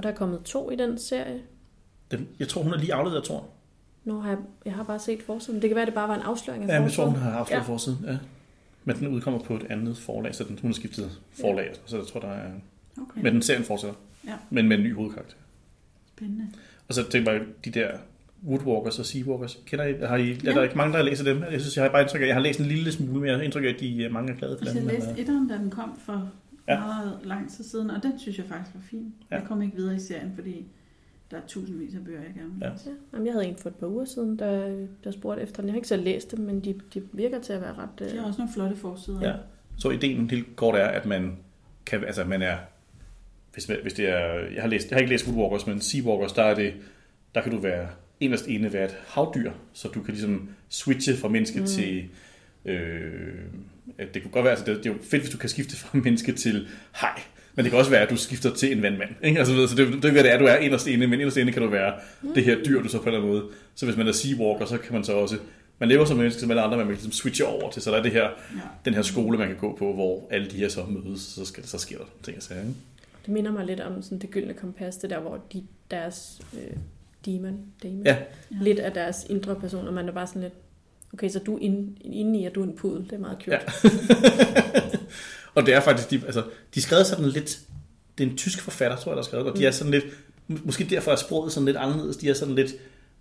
B: Og der er kommet to i den serie.
C: den, jeg tror, hun er lige afleveret, jeg tror.
B: Nu har jeg, jeg har bare set forsiden. Det kan være, det bare var en afsløring af
C: Ja, men jeg tror, hun har afsløret
B: Ja.
C: ja. forsiden. Ja. Men den udkommer på et andet forlag, så den, hun har skiftet forlag, så jeg tror, der er...
A: okay.
C: Men den serien fortsætter.
A: Ja.
C: Men med en ny hovedkarakter.
A: Spændende.
C: Og så tænker jeg, de der Woodwalkers og Seawalkers, kender I, har I,
A: Ja.
C: er der ikke mange, der har læst dem? Jeg synes, jeg har bare indtryk af, jeg har læst en lille smule, men jeg har indtryk af, at de er mange er glade for
A: Altså,
C: den.
A: jeg læste
C: øh,
A: etteren, da den kom for
C: Ja.
A: meget lang tid siden, og den synes jeg faktisk var fin.
C: Ja.
A: Jeg kom ikke videre i serien, fordi der er tusindvis af bøger, jeg gerne vil læse.
B: Ja. Jamen, jeg havde en for et par uger siden, der, der spurgte efter den. Jeg har ikke selv læst dem, men de, de virker til at være ret...
A: De
B: Øh...
A: har også nogle flotte forsider.
C: Ja. Så ideen helt kort er, at man kan, altså man er, hvis, man, hvis det er, jeg har, læst, jeg har ikke læst Woodwalkers, men Seawalkers, der er det, der kan du være inderst ene være et havdyr, så du kan ligesom switche fra menneske
B: Mm.
C: til, øh, det kunne godt være, altså det, det er jo fedt, hvis du kan skifte fra menneske til hej, men det kan også være, at du skifter til en vandmand. Ikke? Altså, så det, det er ikke, hvad det er, du er inderst inde, men inderst inde kan du være
B: Mm.
C: det her dyr, du så på en eller anden måde. Så hvis man er Seawalker, så kan man så også, man lever som menneske som alle andre, man kan ligesom switche over til, så der er det her
A: Ja.
C: den her skole, man kan gå på, hvor alle de her så mødes, så, skal, så sker der ting og sager. ikke?
B: Det minder mig lidt om sådan det gyldne kompas, det der, hvor de, deres øh, demon, demon
C: Ja.
B: lidt af deres indre person, og man er bare sådan lidt, Okay, så du er inde, inde i, at du er en pudel. Det er meget cute.
C: Ja. og det er faktisk, de, altså, de skrevet sådan lidt, det er en tysk forfatter, tror jeg, der har skrevet, og de er sådan lidt, måske derfor er sproget sådan lidt anderledes, de er sådan lidt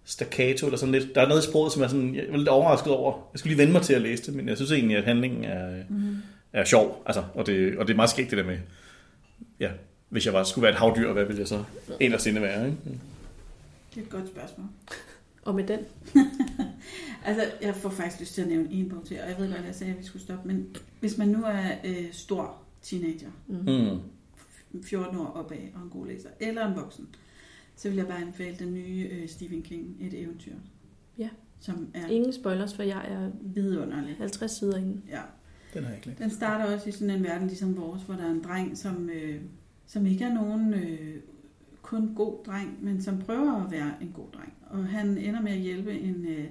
C: staccato, eller sådan lidt, der er noget i sproget, som er sådan, jeg er lidt overrasket over, jeg skulle lige vende mig til at læse det, men jeg synes egentlig, at handlingen er, mm. er sjov, altså, og det, og det er meget skægt det der med, ja, hvis jeg var, skulle være et havdyr, hvad ville jeg så inderst inde være, ikke?
A: Det er et godt spørgsmål.
B: Og med den,
A: Altså, jeg får faktisk lyst til at nævne en bog til, og jeg ved godt, at jeg sagde, at vi skulle stoppe, men hvis man nu er øh, stor teenager,
C: Mm.
A: 14 år opad og en god læser, eller en voksen, så vil jeg bare anbefale den nye øh, Stephen King, Et eventyr.
B: Ja.
A: Som er
B: ingen spoilers, for jeg er
A: vidunderlig.
B: 50 sider inde.
A: Ja.
C: Den har jeg ikke.
A: Den starter også i sådan en verden ligesom vores, hvor der er en dreng, som, øh, som ikke er nogen øh, kun god dreng, men som prøver at være en god dreng. Og han ender med at hjælpe en, øh,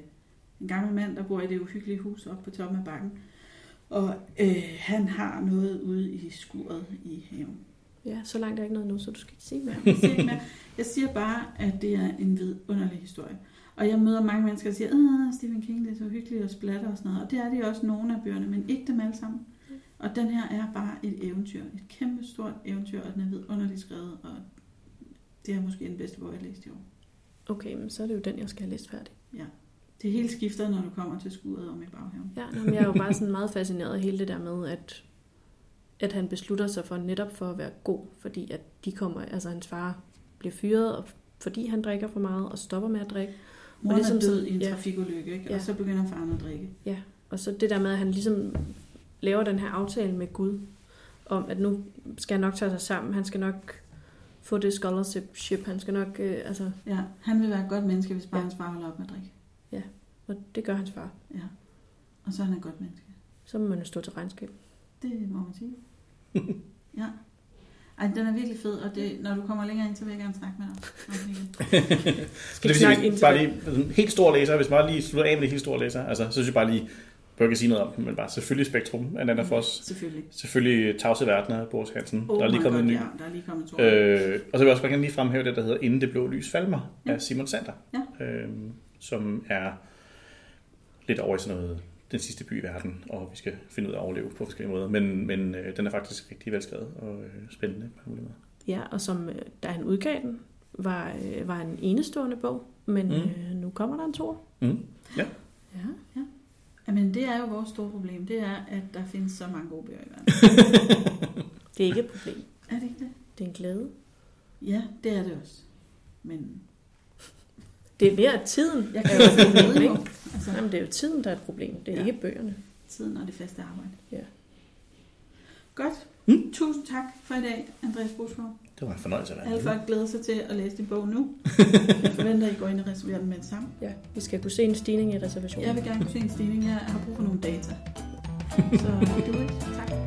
A: en gammel mand, der bor i det uhyggelige hus oppe på toppen af bakken. Og øh, han har noget ude i skuret i haven.
B: Ja, så langt er ikke noget nu, så du skal ikke sige mere.
A: Jeg siger, mere. jeg siger bare, at det er en vidunderlig historie. Og jeg møder mange mennesker, der siger, at Stephen King det er så hyggeligt og splatter og sådan noget. Og det er det også nogle af bøgerne, men ikke dem alle sammen. Og den her er bare et eventyr. Et kæmpe stort eventyr, og den er vidunderligt skrevet. Og det er måske den bedste bog, jeg har læst i år.
B: Okay, men så er det jo den, jeg skal have læst færdig.
A: Det hele skifter, når du kommer til skuret om i baghaven.
B: Ja, men jeg er jo bare sådan meget fascineret af hele det der med, at, at han beslutter sig for netop for at være god, fordi at de kommer, altså hans far bliver fyret, og fordi han drikker for meget og stopper med at drikke.
A: Moren
B: ligesom
A: er død i en
B: ja.
A: trafikulykke, ikke?
B: Ja.
A: og så begynder faren at drikke.
B: Og så det der med, at han ligesom laver den her aftale med Gud, om at nu skal han nok tage sig sammen, han skal nok få det scholarship, han skal nok, øh, altså,
A: Ja, han vil være et godt menneske, hvis bare
B: Ja.
A: hans far holder op med at drikke.
B: Og det gør hans far.
A: Ja. Og så er han et godt menneske.
B: Så må man jo stå til regnskab.
A: Det må man sige. ja. Ej, den er virkelig fed, og det, når du kommer længere ind, så vil jeg gerne snakke med dig.
B: Skal
C: det
B: vi
C: vil
B: snakke
C: sige,
B: ind
C: bare lige, sådan helt stor læser, hvis man bare lige slutter af med de helt store læser, altså, så synes jeg bare lige, jeg kan sige noget om dem, men bare selvfølgelig Spektrum af Nana Foss,
A: Selvfølgelig.
C: selvfølgelig Tavse Verdener af Boris Hansen,
A: Oh
C: der er lige kommet en
A: God,
C: ny.
A: Ja, der er lige kommet to.
C: Øh, og så vil jeg også bare gerne lige fremhæve det, der hedder Inden det blå lys falmer
A: Ja.
C: af Simon Sander,
A: Ja.
C: øh, som er lidt over i sådan noget den sidste by i verden, og vi skal finde ud af at overleve på forskellige måder. Men, men øh, den er faktisk rigtig velskrevet og øh, spændende på mulige måder.
B: Ja, og som, øh, da han udgav den, var, øh, var en enestående bog, men
C: Mm.
B: øh, nu kommer der en tor.
C: Mm.
B: Ja.
A: Jamen, det er jo vores store problem. Det er, at der findes så mange gode bøger i verden.
B: Det er ikke et problem.
A: er det ikke det?
B: Det er en glæde.
A: Ja, det er det også. Men
B: Det er mere tiden.
A: jeg kan
B: problem,
A: jo.
B: ikke?
A: Altså,
B: Jamen, det er jo tiden, der er et problem. Det er
A: Ja.
B: ikke bøgerne.
A: tiden og det faste arbejde.
B: Ja.
A: Godt.
C: Mm.
A: Tusind tak for i dag, Andreas Bosgaard.
C: Det var en fornøjelse at være
A: Alle folk glæder sig til at læse din bog nu. Jeg forventer, at I går ind og reserverer den med det samme.
B: Ja, vi skal kunne se en stigning i reservationen.
A: Jeg vil gerne kunne se en stigning. Jeg har brug for nogle data. Så do it. Tak